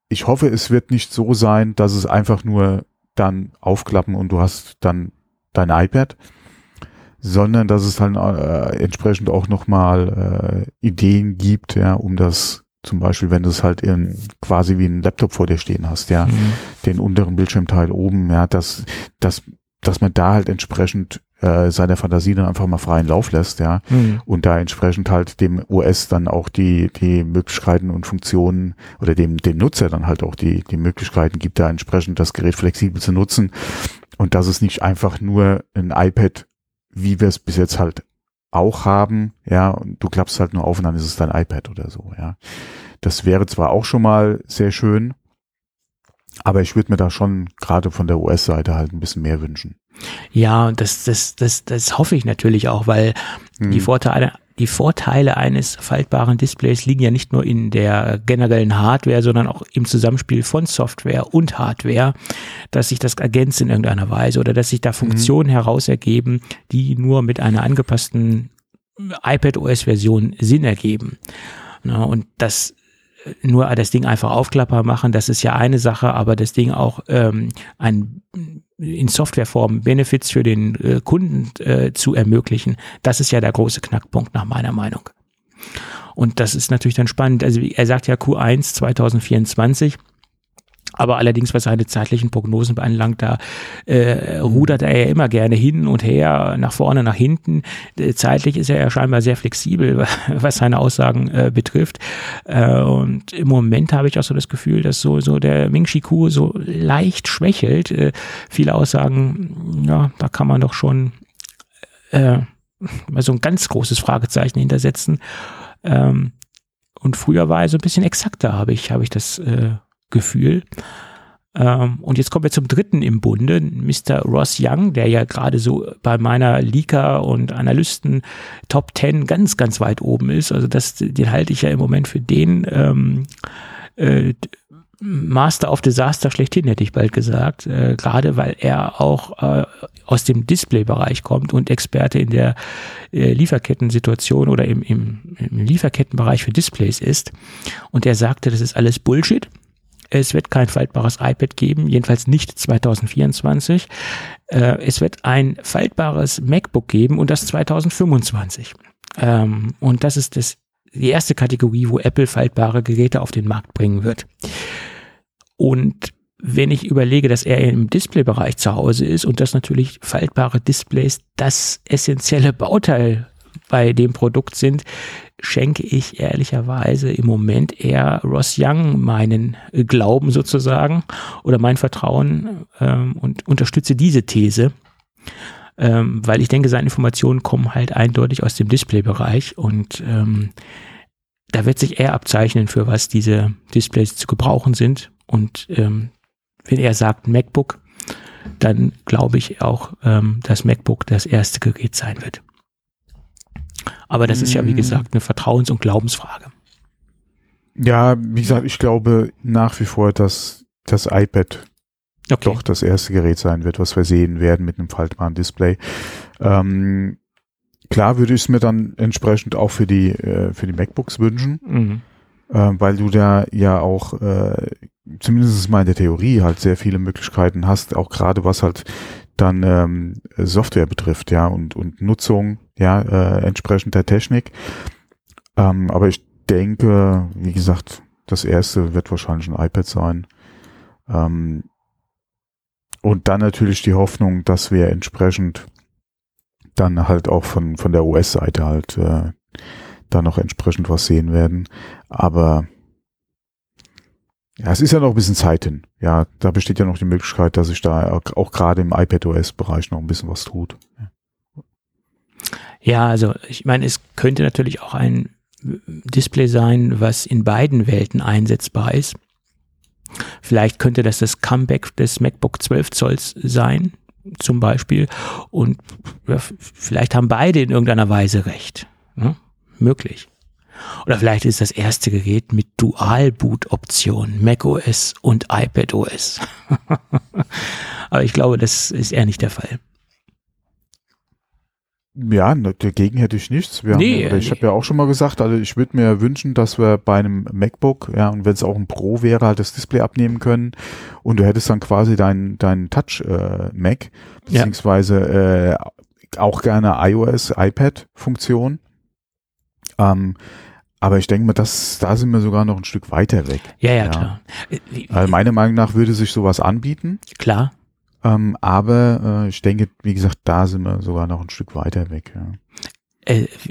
ich hoffe, es wird nicht so sein, dass es einfach nur dann aufklappen und du hast dann dein iPad, sondern dass es dann äh, entsprechend auch nochmal äh, Ideen gibt, ja, um das zum Beispiel, wenn du es halt in, quasi wie ein Laptop vor dir stehen hast, ja, mhm. den unteren Bildschirmteil oben, ja, dass, dass, dass man da halt entsprechend äh, seiner Fantasie dann einfach mal freien Lauf lässt, ja, mhm. und da entsprechend halt dem OS dann auch die, die Möglichkeiten und Funktionen oder dem, dem Nutzer dann halt auch die, die Möglichkeiten gibt, da entsprechend das Gerät flexibel zu nutzen und dass es nicht einfach nur ein iPad wie wir es bis jetzt halt auch haben, ja, und du klappst halt nur auf und dann ist es dein iPad oder so, ja. Das wäre zwar auch schon mal sehr schön, aber ich würde mir da schon gerade von der US-Seite halt ein bisschen mehr wünschen. Ja, das, das, das, das hoffe ich natürlich auch, weil hm. die Vorteile die Vorteile eines faltbaren Displays liegen ja nicht nur in der generellen Hardware, sondern auch im Zusammenspiel von Software und Hardware, dass sich das ergänzt in irgendeiner Weise oder dass sich da Funktionen mhm. heraus ergeben, die nur mit einer angepassten iPad OS-Version Sinn ergeben. und das nur das Ding einfach aufklapper machen, das ist ja eine Sache, aber das Ding auch ähm, ein in Softwareform Benefits für den äh, Kunden äh, zu ermöglichen, das ist ja der große Knackpunkt nach meiner Meinung. Und das ist natürlich dann spannend. Also er sagt ja Q1 2024. Aber allerdings, was seine zeitlichen Prognosen beanlangt, da äh, rudert er ja immer gerne hin und her, nach vorne, nach hinten. Äh, zeitlich ist er ja scheinbar sehr flexibel, was seine Aussagen äh, betrifft. Äh, und im Moment habe ich auch so das Gefühl, dass so, so der Ming Chi Ku so leicht schwächelt. Äh, viele Aussagen, ja, da kann man doch schon äh, mal so ein ganz großes Fragezeichen hintersetzen. Ähm, und früher war er so ein bisschen exakter, habe ich, habe ich das äh, Gefühl. Ähm, und jetzt kommen wir zum dritten im Bunde, Mr. Ross Young, der ja gerade so bei meiner Leaker und Analysten Top 10 ganz, ganz weit oben ist. Also das, den halte ich ja im Moment für den ähm, äh, Master of Disaster schlechthin, hätte ich bald gesagt. Äh, gerade weil er auch äh, aus dem Display-Bereich kommt und Experte in der äh, Lieferkettensituation oder im, im, im Lieferkettenbereich für Displays ist. Und er sagte, das ist alles Bullshit es wird kein faltbares iPad geben, jedenfalls nicht 2024. Äh, es wird ein faltbares MacBook geben und das 2025. Ähm, und das ist das, die erste Kategorie, wo Apple faltbare Geräte auf den Markt bringen wird. Und wenn ich überlege, dass er im Displaybereich zu Hause ist und dass natürlich faltbare Displays das essentielle Bauteil bei dem Produkt sind, schenke ich ehrlicherweise im Moment eher Ross Young meinen Glauben sozusagen oder mein Vertrauen ähm, und unterstütze diese These, ähm, weil ich denke, seine Informationen kommen halt eindeutig aus dem Displaybereich und ähm, da wird sich eher abzeichnen, für was diese Displays zu gebrauchen sind. Und ähm, wenn er sagt MacBook, dann glaube ich auch, ähm, dass MacBook das erste Gerät sein wird. Aber das ist ja, wie mhm. gesagt, eine Vertrauens- und Glaubensfrage. Ja, wie gesagt, ich glaube nach wie vor, dass das iPad okay. doch das erste Gerät sein wird, was wir sehen werden mit einem faltbaren Display. Ähm, klar würde ich es mir dann entsprechend auch für die, äh, für die MacBooks wünschen, mhm. äh, weil du da ja auch äh, zumindest mal in der Theorie halt sehr viele Möglichkeiten hast, auch gerade was halt dann ähm, Software betrifft, ja, und, und Nutzung, ja, äh, entsprechend der Technik. Ähm, aber ich denke, wie gesagt, das erste wird wahrscheinlich ein iPad sein. Ähm, und dann natürlich die Hoffnung, dass wir entsprechend dann halt auch von, von der US-Seite halt äh, da noch entsprechend was sehen werden. Aber ja, es ist ja noch ein bisschen Zeit hin. Ja, da besteht ja noch die Möglichkeit, dass sich da auch, gerade im iPadOS-Bereich noch ein bisschen was tut. Ja, also ich meine, es könnte natürlich auch ein Display sein, was in beiden Welten einsetzbar ist. Vielleicht könnte das das Comeback des MacBook 12 Zolls sein, zum Beispiel. Und ja, vielleicht haben beide in irgendeiner Weise recht. Ja, möglich. Oder vielleicht ist das erste Gerät mit Dual-Boot-Option, macOS und iPadOS. Aber ich glaube, das ist eher nicht der Fall. Ja, dagegen hätte ich nichts. Wir nee, haben, ich nee. habe ja auch schon mal gesagt, also ich würde mir wünschen, dass wir bei einem MacBook, ja, und wenn es auch ein Pro wäre, halt das Display abnehmen können und du hättest dann quasi dein, dein Touch äh, Mac, beziehungsweise äh, auch gerne iOS, iPad-Funktion. Ähm, aber ich denke mal, das, da sind wir sogar noch ein Stück weiter weg. Ja, ja, ja. klar. Also meiner Meinung nach würde sich sowas anbieten. Klar. Ähm, aber äh, ich denke, wie gesagt, da sind wir sogar noch ein Stück weiter weg. Ja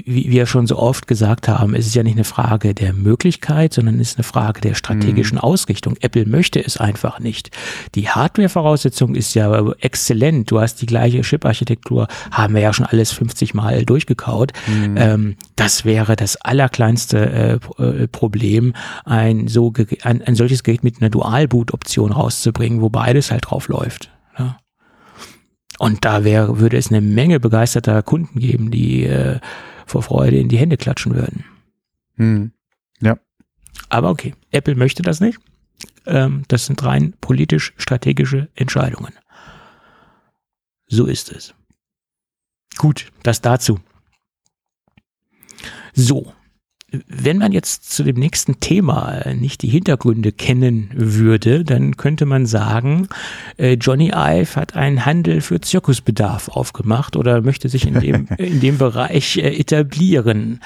wie wir schon so oft gesagt haben, es ist ja nicht eine Frage der Möglichkeit, sondern es ist eine Frage der strategischen mhm. Ausrichtung. Apple möchte es einfach nicht. Die Hardware-Voraussetzung ist ja exzellent. Du hast die gleiche Chip-Architektur, haben wir ja schon alles 50 Mal durchgekaut. Mhm. Ähm, das wäre das allerkleinste äh, äh, Problem, ein, so, ein, ein solches Gerät mit einer Dual-Boot-Option rauszubringen, wo beides halt drauf läuft. Und da wäre, würde es eine Menge begeisterter Kunden geben, die äh, vor Freude in die Hände klatschen würden. Hm. Ja. Aber okay, Apple möchte das nicht. Ähm, das sind rein politisch-strategische Entscheidungen. So ist es. Gut, das dazu. So, wenn man jetzt zu dem nächsten Thema nicht die Hintergründe kennen würde, dann könnte man sagen, äh, Johnny Ive hat einen Handel für Zirkusbedarf aufgemacht oder möchte sich in dem, in dem Bereich äh, etablieren.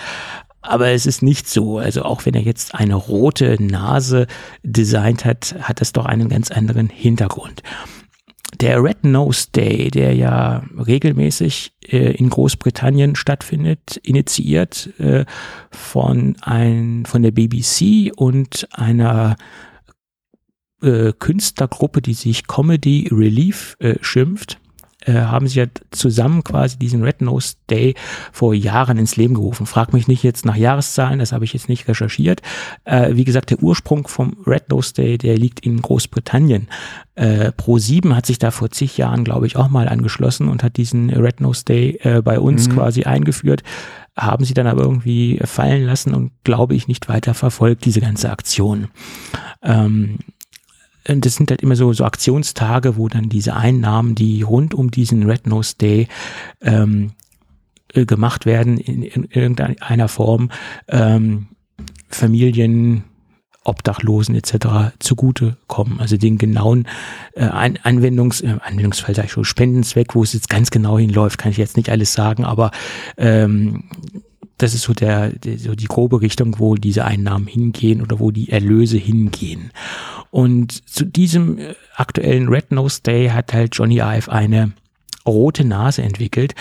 Aber es ist nicht so. Also auch wenn er jetzt eine rote Nase designt hat, hat das doch einen ganz anderen Hintergrund. Der Red Nose Day, der ja regelmäßig äh, in Großbritannien stattfindet, initiiert äh, von, ein, von der BBC und einer äh, Künstlergruppe, die sich Comedy Relief äh, schimpft, äh, haben sie ja zusammen quasi diesen Red Nose Day vor Jahren ins Leben gerufen. Frag mich nicht jetzt nach Jahreszahlen, das habe ich jetzt nicht recherchiert. Äh, wie gesagt, der Ursprung vom Red Nose Day, der liegt in Großbritannien. Äh, Pro7 hat sich da vor zig Jahren, glaube ich, auch mal angeschlossen und hat diesen Red Nose Day äh, bei uns mhm. quasi eingeführt haben sie dann aber irgendwie fallen lassen und glaube ich nicht weiter verfolgt, diese ganze Aktion. Ähm, das sind halt immer so, so Aktionstage, wo dann diese Einnahmen, die rund um diesen Red Nose Day ähm, äh, gemacht werden, in, in irgendeiner Form, ähm, Familien, Obdachlosen etc. zugute kommen. Also den genauen äh, Anwendungs, äh, Anwendungsfall sage ich schon, Spendenzweck, wo es jetzt ganz genau hinläuft, kann ich jetzt nicht alles sagen, aber ähm, das ist so der, so die grobe Richtung, wo diese Einnahmen hingehen oder wo die Erlöse hingehen. Und zu diesem äh, aktuellen Red Nose Day hat halt Johnny Ive eine rote Nase entwickelt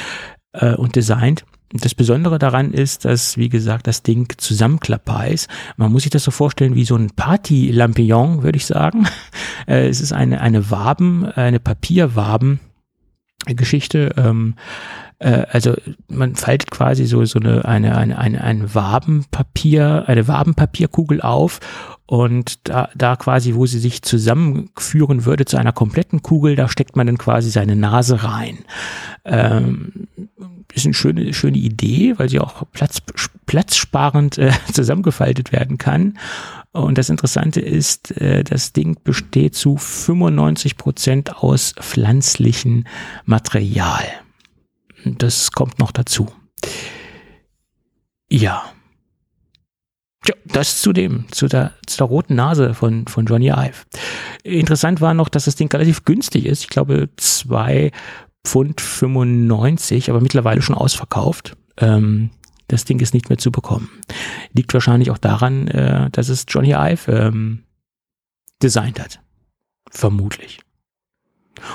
äh, und designt. Das Besondere daran ist, dass, wie gesagt, das Ding zusammenklappbar ist. Man muss sich das so vorstellen wie so ein Party-Lampion, würde ich sagen. Äh, es ist eine, eine Waben, eine Papierwaben-Geschichte. Ähm, äh, also man faltet quasi so, so eine, eine, eine, eine, ein Wabenpapier, eine Wabenpapierkugel auf und da, da quasi, wo sie sich zusammenführen würde zu einer kompletten Kugel, da steckt man dann quasi seine Nase rein. Ähm, ist eine schöne, schöne Idee, weil sie auch platz, platzsparend äh, zusammengefaltet werden kann. Und das Interessante ist, äh, das Ding besteht zu 95 Prozent aus pflanzlichem Material. Das kommt noch dazu. Ja. Ja, das zu dem, zu der, zu der roten Nase von, von Johnny Ive. Interessant war noch, dass das Ding relativ günstig ist. Ich glaube, zwei Pfund 95, aber mittlerweile schon ausverkauft. Ähm, das Ding ist nicht mehr zu bekommen. Liegt wahrscheinlich auch daran, äh, dass es Johnny Ive ähm, designt hat. Vermutlich.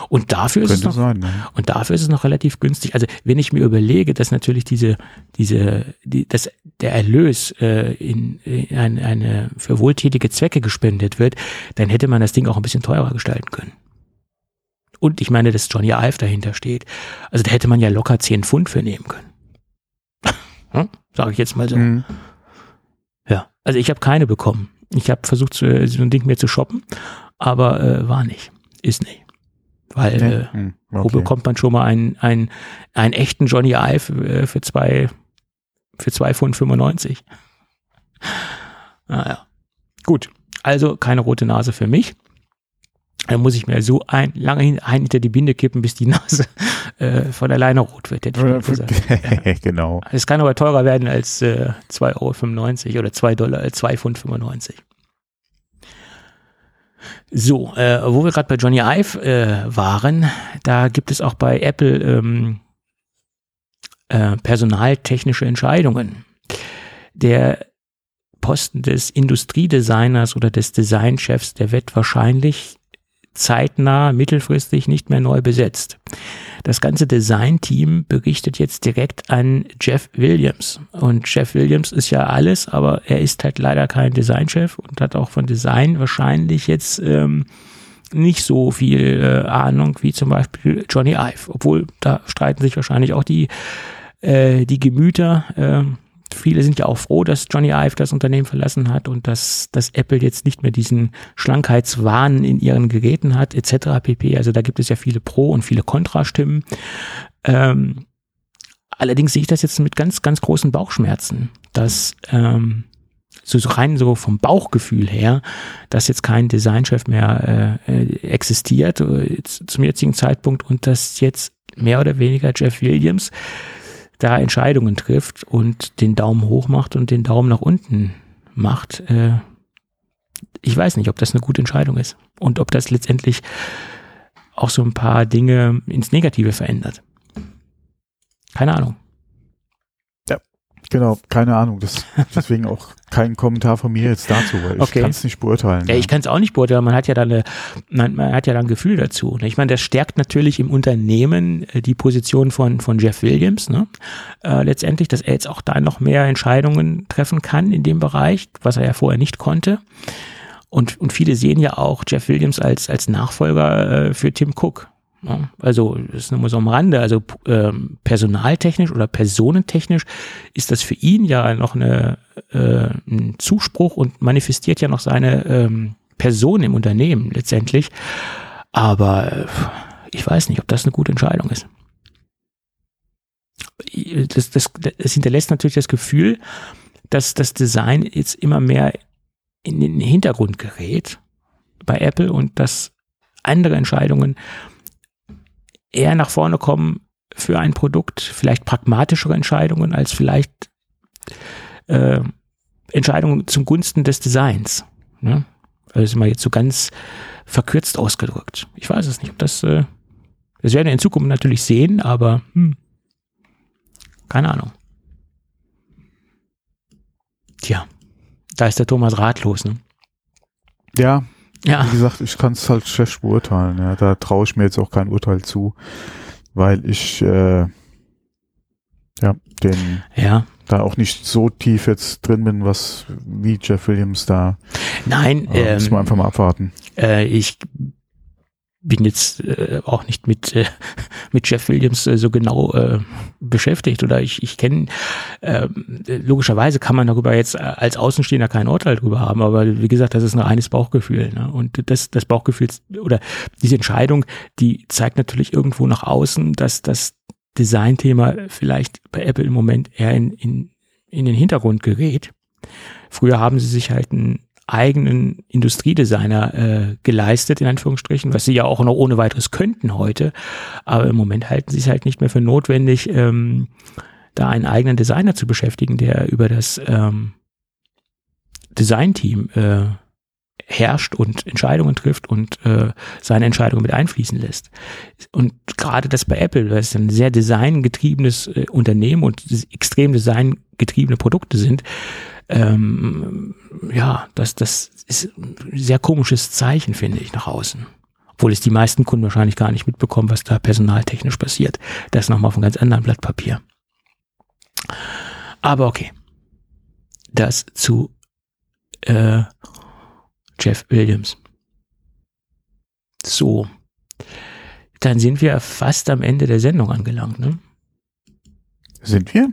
Und dafür ist es noch, sein, ne? und dafür ist es noch relativ günstig. Also wenn ich mir überlege, dass natürlich diese, diese, die, dass der Erlös äh, in, in eine, eine für wohltätige Zwecke gespendet wird, dann hätte man das Ding auch ein bisschen teurer gestalten können. Und ich meine, dass Johnny Ive dahinter steht. Also da hätte man ja locker 10 Pfund für nehmen können. hm? Sage ich jetzt mal so. Mhm. Ja, also ich habe keine bekommen. Ich habe versucht, so, so ein Ding mir zu shoppen, aber äh, war nicht. Ist nicht. Weil nee. äh, hm, okay. wo bekommt man schon mal einen, einen, einen echten Johnny Ive äh, für zwei, für zwei Pfund 95? Naja. Gut. Also keine rote Nase für mich. Da muss ich mir so ein, lange hin, ein hinter die Binde kippen, bis die Nase äh, von alleine rot wird. ja. genau. Es kann aber teurer werden als äh, 2,95 Euro oder 2 Dollar, äh, 2 Pfund 95. So, äh, wo wir gerade bei Johnny Ive äh, waren, da gibt es auch bei Apple ähm, äh, personaltechnische Entscheidungen. Der Posten des Industriedesigners oder des Designchefs, der wird wahrscheinlich zeitnah, mittelfristig nicht mehr neu besetzt. Das ganze Design-Team berichtet jetzt direkt an Jeff Williams. Und Jeff Williams ist ja alles, aber er ist halt leider kein Designchef und hat auch von Design wahrscheinlich jetzt ähm, nicht so viel äh, Ahnung wie zum Beispiel Johnny Ive. Obwohl, da streiten sich wahrscheinlich auch die, äh, die Gemüter. Äh, viele sind ja auch froh, dass Johnny Ive das Unternehmen verlassen hat und dass, dass Apple jetzt nicht mehr diesen Schlankheitswahn in ihren Geräten hat, etc. pp. Also da gibt es ja viele Pro- und viele Kontrastimmen. Ähm, allerdings sehe ich das jetzt mit ganz, ganz großen Bauchschmerzen, dass ähm, so, so rein so vom Bauchgefühl her, dass jetzt kein Designchef mehr äh, äh existiert äh, zum jetzigen Zeitpunkt und dass jetzt mehr oder weniger Jeff Williams da Entscheidungen trifft und den Daumen hoch macht und den Daumen nach unten macht. Äh, ich weiß nicht, ob das eine gute Entscheidung ist und ob das letztendlich auch so ein paar Dinge ins Negative verändert. Keine Ahnung. Genau, keine Ahnung. Das, deswegen auch kein Kommentar von mir jetzt dazu, weil okay. ich kann es nicht beurteilen. Ja, ja. ich kann es auch nicht beurteilen. Man hat ja dann eine, man, man hat ja dann ein Gefühl dazu. Ne? Ich meine, das stärkt natürlich im Unternehmen äh, die Position von, von Jeff Williams. Ne? Äh, letztendlich, dass er jetzt auch da noch mehr Entscheidungen treffen kann in dem Bereich, was er ja vorher nicht konnte. Und, und viele sehen ja auch Jeff Williams als, als Nachfolger äh, für Tim Cook. Also das ist nur so am Rande, also ähm, personaltechnisch oder personentechnisch ist das für ihn ja noch eine, äh, ein Zuspruch und manifestiert ja noch seine ähm, Person im Unternehmen letztendlich. Aber äh, ich weiß nicht, ob das eine gute Entscheidung ist. Das, das, das hinterlässt natürlich das Gefühl, dass das Design jetzt immer mehr in den Hintergrund gerät bei Apple und dass andere Entscheidungen eher nach vorne kommen für ein Produkt, vielleicht pragmatischere Entscheidungen als vielleicht äh, Entscheidungen zum Gunsten des Designs. Ne? Also ist mal jetzt so ganz verkürzt ausgedrückt. Ich weiß es nicht, ob das, äh, das werden wir in Zukunft natürlich sehen, aber hm, keine Ahnung. Tja, da ist der Thomas ratlos, ne? Ja, ja. Wie gesagt, ich kann es halt schlecht beurteilen. Ja. Da traue ich mir jetzt auch kein Urteil zu, weil ich äh, ja den ja. da auch nicht so tief jetzt drin bin, was wie Jeff Williams da. Nein, äh, ähm, müssen wir einfach mal abwarten. Äh, ich bin jetzt äh, auch nicht mit, äh, mit Jeff Williams äh, so genau äh, beschäftigt oder ich, ich kenne, äh, logischerweise kann man darüber jetzt als Außenstehender kein Urteil drüber haben, aber wie gesagt, das ist ein reines Bauchgefühl. Ne? Und das, das Bauchgefühl oder diese Entscheidung, die zeigt natürlich irgendwo nach außen, dass das Designthema vielleicht bei Apple im Moment eher in, in, in den Hintergrund gerät. Früher haben sie sich halt ein eigenen Industriedesigner äh, geleistet, in Anführungsstrichen, was sie ja auch noch ohne weiteres könnten heute. Aber im Moment halten sie es halt nicht mehr für notwendig, ähm, da einen eigenen Designer zu beschäftigen, der über das ähm, Designteam äh, herrscht und Entscheidungen trifft und äh, seine Entscheidungen mit einfließen lässt. Und gerade das bei Apple, weil es ein sehr designgetriebenes äh, Unternehmen und extrem designgetriebene Produkte sind, ähm, ja, das, das ist ein sehr komisches Zeichen, finde ich, nach außen. Obwohl es die meisten Kunden wahrscheinlich gar nicht mitbekommen, was da personaltechnisch passiert. Das nochmal auf einem ganz anderen Blatt Papier. Aber okay. Das zu äh, Jeff Williams. So. Dann sind wir fast am Ende der Sendung angelangt, ne? Sind wir?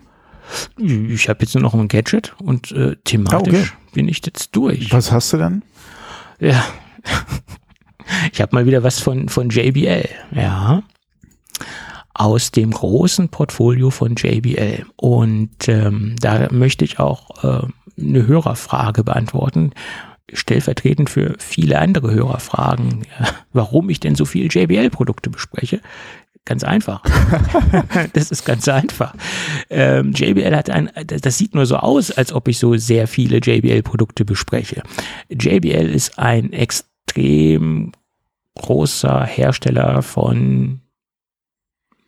Ich habe jetzt nur noch ein Gadget und äh, thematisch ah, okay. bin ich jetzt durch. Was hast du dann? Ja, ich habe mal wieder was von, von JBL, ja. Aus dem großen Portfolio von JBL. Und ähm, da möchte ich auch äh, eine Hörerfrage beantworten, stellvertretend für viele andere Hörerfragen, warum ich denn so viele JBL-Produkte bespreche. Ganz einfach. das ist ganz einfach. Ähm, JBL hat ein, das sieht nur so aus, als ob ich so sehr viele JBL-Produkte bespreche. JBL ist ein extrem großer Hersteller von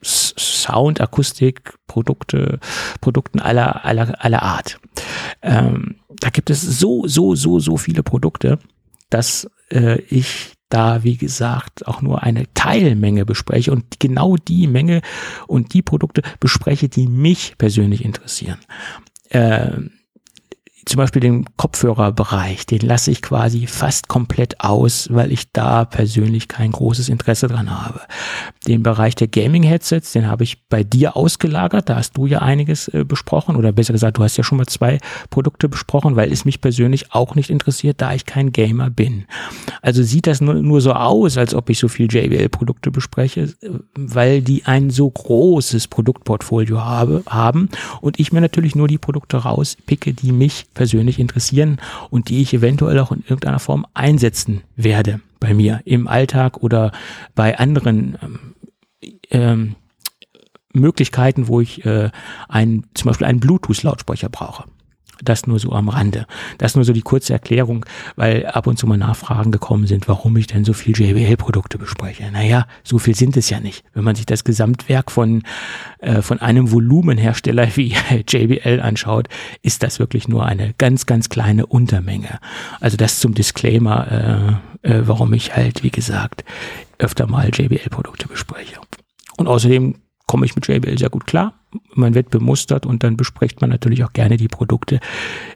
Sound, Akustik, Produkte, Produkten aller, aller, aller Art. Ähm, da gibt es so, so, so, so viele Produkte, dass äh, ich da, wie gesagt, auch nur eine Teilmenge bespreche und genau die Menge und die Produkte bespreche, die mich persönlich interessieren. Äh, zum Beispiel den Kopfhörerbereich, den lasse ich quasi fast komplett aus, weil ich da persönlich kein großes Interesse dran habe. Den Bereich der Gaming-Headsets, den habe ich bei dir ausgelagert. Da hast du ja einiges äh, besprochen oder besser gesagt, du hast ja schon mal zwei Produkte besprochen, weil es mich persönlich auch nicht interessiert, da ich kein Gamer bin. Also sieht das nur, nur so aus, als ob ich so viel JBL-Produkte bespreche, weil die ein so großes Produktportfolio habe, haben und ich mir natürlich nur die Produkte rauspicke, die mich persönlich interessieren und die ich eventuell auch in irgendeiner Form einsetzen werde bei mir im Alltag oder bei anderen ähm, ähm, Möglichkeiten, wo ich äh, einen, zum Beispiel einen Bluetooth-Lautsprecher brauche. Das nur so am Rande. Das nur so die kurze Erklärung, weil ab und zu mal Nachfragen gekommen sind, warum ich denn so viel JBL-Produkte bespreche. Naja, so viel sind es ja nicht. Wenn man sich das Gesamtwerk von, äh, von einem Volumenhersteller wie JBL anschaut, ist das wirklich nur eine ganz, ganz kleine Untermenge. Also das zum Disclaimer, äh, äh, warum ich halt, wie gesagt, öfter mal JBL-Produkte bespreche. Und außerdem komme ich mit JBL sehr gut klar. Man wird bemustert und dann bespricht man natürlich auch gerne die Produkte,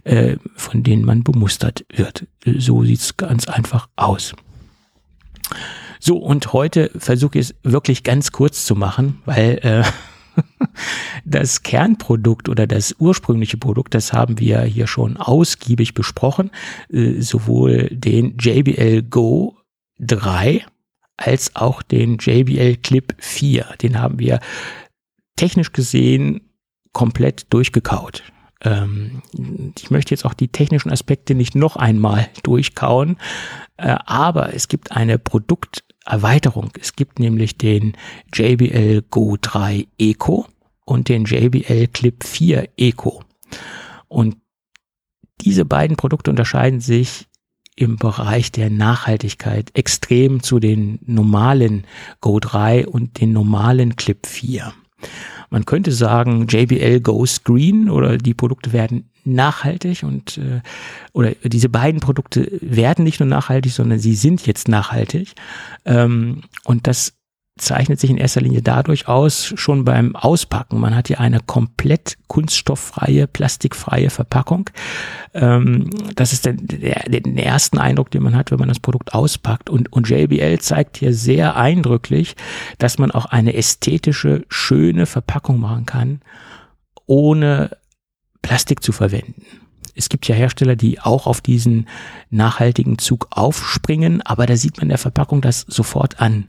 äh, von denen man bemustert wird. So sieht's ganz einfach aus. So, und heute versuche ich es wirklich ganz kurz zu machen, weil äh, das Kernprodukt oder das ursprüngliche Produkt, das haben wir hier schon ausgiebig besprochen, äh, sowohl den JBL Go 3 als auch den JBL Clip 4. Den haben wir technisch gesehen komplett durchgekaut. Ähm, ich möchte jetzt auch die technischen Aspekte nicht noch einmal durchkauen, äh, aber es gibt eine Produkterweiterung. Es gibt nämlich den JBL Go 3 Eco und den JBL Clip 4 Eco. Und diese beiden Produkte unterscheiden sich im Bereich der Nachhaltigkeit extrem zu den normalen Go 3 und den normalen Clip 4. Man könnte sagen, JBL goes green oder die Produkte werden nachhaltig und äh, oder diese beiden Produkte werden nicht nur nachhaltig, sondern sie sind jetzt nachhaltig. Ähm, und das zeichnet sich in erster Linie dadurch aus, schon beim Auspacken. Man hat hier eine komplett kunststofffreie, plastikfreie Verpackung. Ähm, das ist der, der, der ersten Eindruck, den man hat, wenn man das Produkt auspackt. Und, und JBL zeigt hier sehr eindrücklich, dass man auch eine ästhetische, schöne Verpackung machen kann, ohne Plastik zu verwenden. Es gibt ja Hersteller, die auch auf diesen nachhaltigen Zug aufspringen, aber da sieht man in der Verpackung das sofort an.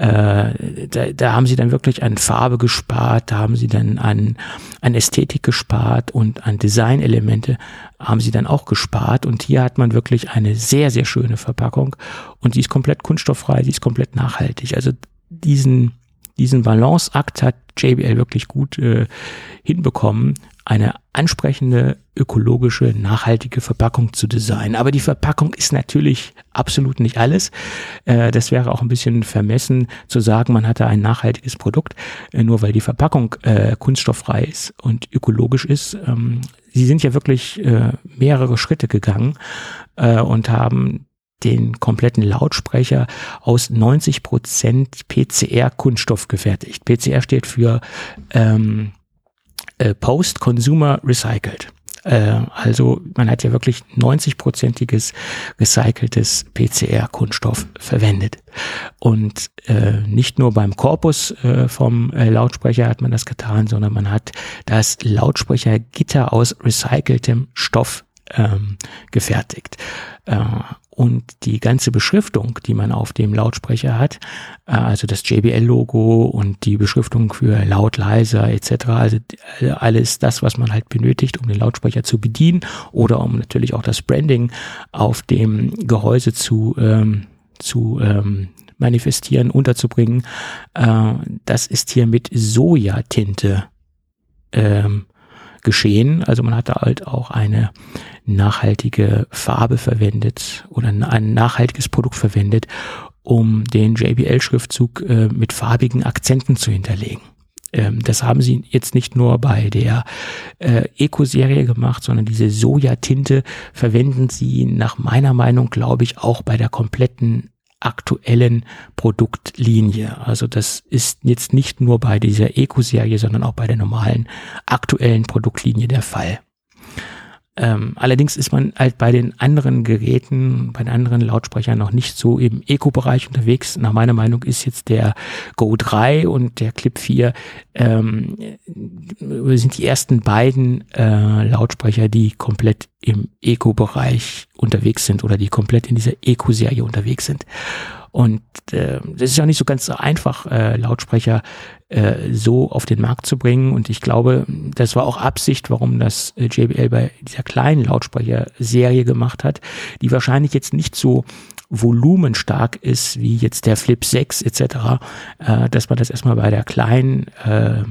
Äh, da, da haben sie dann wirklich an Farbe gespart, da haben sie dann an, an Ästhetik gespart und an Designelemente haben sie dann auch gespart. Und hier hat man wirklich eine sehr, sehr schöne Verpackung und die ist komplett kunststofffrei, die ist komplett nachhaltig. Also diesen, diesen Balanceakt hat JBL wirklich gut äh, hinbekommen eine ansprechende, ökologische, nachhaltige Verpackung zu designen. Aber die Verpackung ist natürlich absolut nicht alles. Äh, das wäre auch ein bisschen vermessen zu sagen, man hatte ein nachhaltiges Produkt, äh, nur weil die Verpackung äh, kunststofffrei ist und ökologisch ist. Ähm, sie sind ja wirklich mehrere Schritte gegangen und haben den kompletten Lautsprecher aus 90 Prozent PCR-Kunststoff gefertigt. PCR steht für ähm, äh, Post-Consumer Recycled. Äh, also man hat ja wirklich 90-prozentiges recyceltes PCR-Kunststoff verwendet. Und äh, nicht nur beim Korpus äh, vom äh, Lautsprecher hat man das getan, sondern man hat das Lautsprechergitter aus recyceltem Stoff ähm, gefertigt. Äh, und die ganze Beschriftung, die man auf dem Lautsprecher hat, äh, also das JBL-Logo und die Beschriftung für laut, leiser etc., also alles das, was man halt benötigt, um den Lautsprecher zu bedienen oder um natürlich auch das Branding auf dem Gehäuse zu, ähm, zu ähm, manifestieren, unterzubringen, äh, das ist hier mit Sojatinte ähm, geschehen. Also man hat da halt auch eine nachhaltige Farbe verwendet oder ein nachhaltiges Produkt verwendet, um den JBL-Schriftzug äh, mit farbigen Akzenten zu hinterlegen. Ähm, das haben sie jetzt nicht nur bei der äh, Eco-Serie gemacht, sondern diese Sojatinte verwenden sie nach meiner Meinung, glaube ich, auch bei der kompletten aktuellen Produktlinie. Also das ist jetzt nicht nur bei dieser Eco-Serie, sondern auch bei der normalen aktuellen Produktlinie der Fall. Ähm, allerdings ist man halt bei den anderen Geräten, bei den anderen Lautsprechern noch nicht so im Eco-Bereich unterwegs. Nach meiner Meinung ist jetzt der Go 3 und der Clip 4 ähm, sind die ersten beiden äh, Lautsprecher, die komplett im Eco-Bereich unterwegs sind oder die komplett in dieser Eco-Serie unterwegs sind. Und äh, das ist ja nicht so ganz einfach, äh, Lautsprecher äh, so auf den Markt zu bringen. Und ich glaube, das war auch Absicht, warum das äh, JBL bei dieser kleinen Lautsprecher-Serie gemacht hat, die wahrscheinlich jetzt nicht so volumenstark ist wie jetzt der Flip 6 etc., äh, dass man das erstmal bei der kleinen äh,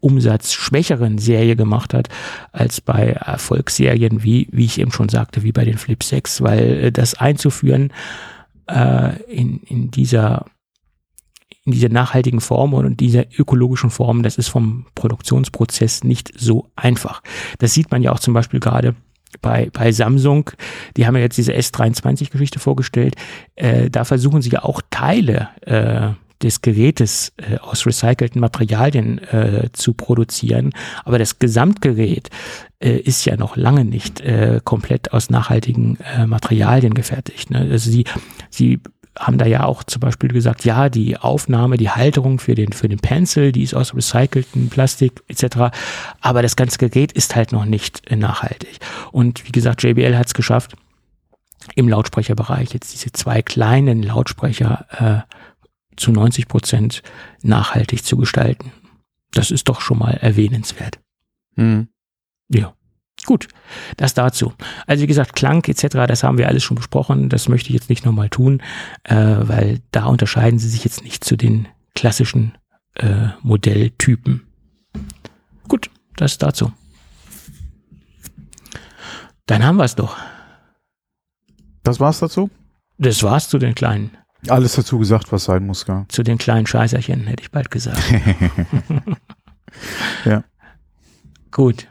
umsatzschwächeren Serie gemacht hat, als bei Erfolgsserien, wie, wie ich eben schon sagte, wie bei den Flip 6, weil äh, das einzuführen äh, in, in dieser in dieser nachhaltigen Form und dieser ökologischen Form, das ist vom Produktionsprozess nicht so einfach. Das sieht man ja auch zum Beispiel gerade bei, bei Samsung. Die haben ja jetzt diese S23-Geschichte vorgestellt. Äh, da versuchen sie ja auch Teile äh, des Gerätes äh, aus recycelten Materialien äh, zu produzieren. Aber das Gesamtgerät äh, ist ja noch lange nicht äh, komplett aus nachhaltigen äh, Materialien gefertigt. Ne? Also sie, sie haben da ja auch zum Beispiel gesagt, ja, die Aufnahme, die Halterung für den, für den Pencil, die ist aus recyceltem Plastik etc. Aber das ganze Gerät ist halt noch nicht nachhaltig. Und wie gesagt, JBL hat es geschafft, im Lautsprecherbereich jetzt diese zwei kleinen Lautsprecher äh, zu 90 Prozent nachhaltig zu gestalten. Das ist doch schon mal erwähnenswert. Mhm. Ja. Gut, das dazu. Also wie gesagt, Klang etc., das haben wir alles schon besprochen. Das möchte ich jetzt nicht nochmal tun, äh, weil da unterscheiden sie sich jetzt nicht zu den klassischen äh, Modelltypen. Gut, das dazu. Dann haben wir es doch. Das war's dazu? Das war's zu den kleinen. Alles dazu gesagt, was sein muss, gar. Zu den kleinen Scheißerchen, hätte ich bald gesagt. ja. Gut.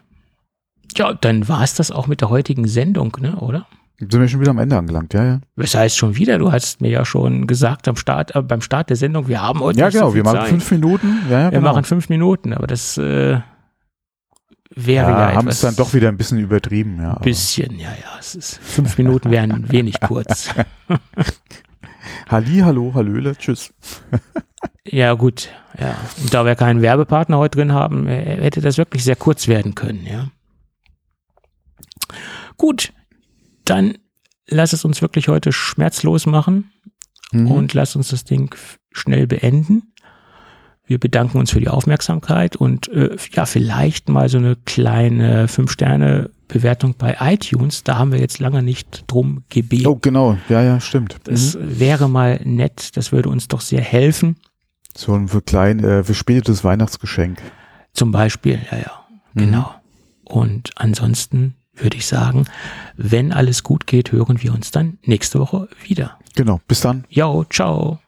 Ja, dann war es das auch mit der heutigen Sendung, ne, oder? Sind wir schon wieder am Ende angelangt, ja, ja. Was heißt schon wieder? Du hast mir ja schon gesagt am Start, äh, beim Start der Sendung, wir haben heute. Ja, genau, so wir machen Zeit. fünf Minuten. Ja, ja, wir genau. machen fünf Minuten, aber das äh, wäre ja. ja haben es dann doch wieder ein bisschen übertrieben, ja. Ein bisschen, ja, ja. Es ist, fünf Minuten wären wenig kurz. Halli, hallo, hallöle, tschüss. ja, gut, ja. Und da wir keinen Werbepartner heute drin haben, äh, hätte das wirklich sehr kurz werden können, ja. Gut, dann lass es uns wirklich heute schmerzlos machen mhm. und lass uns das Ding schnell beenden. Wir bedanken uns für die Aufmerksamkeit und äh, ja, vielleicht mal so eine kleine 5-Sterne-Bewertung bei iTunes. Da haben wir jetzt lange nicht drum gebeten. Oh, genau. Ja, ja, stimmt. Das mhm. wäre mal nett. Das würde uns doch sehr helfen. So ein für klein, äh, für spätes Weihnachtsgeschenk. Zum Beispiel, ja, ja. Mhm. Genau. Und ansonsten würde ich sagen, wenn alles gut geht, hören wir uns dann nächste Woche wieder. Genau. Bis dann. Jo, ciao.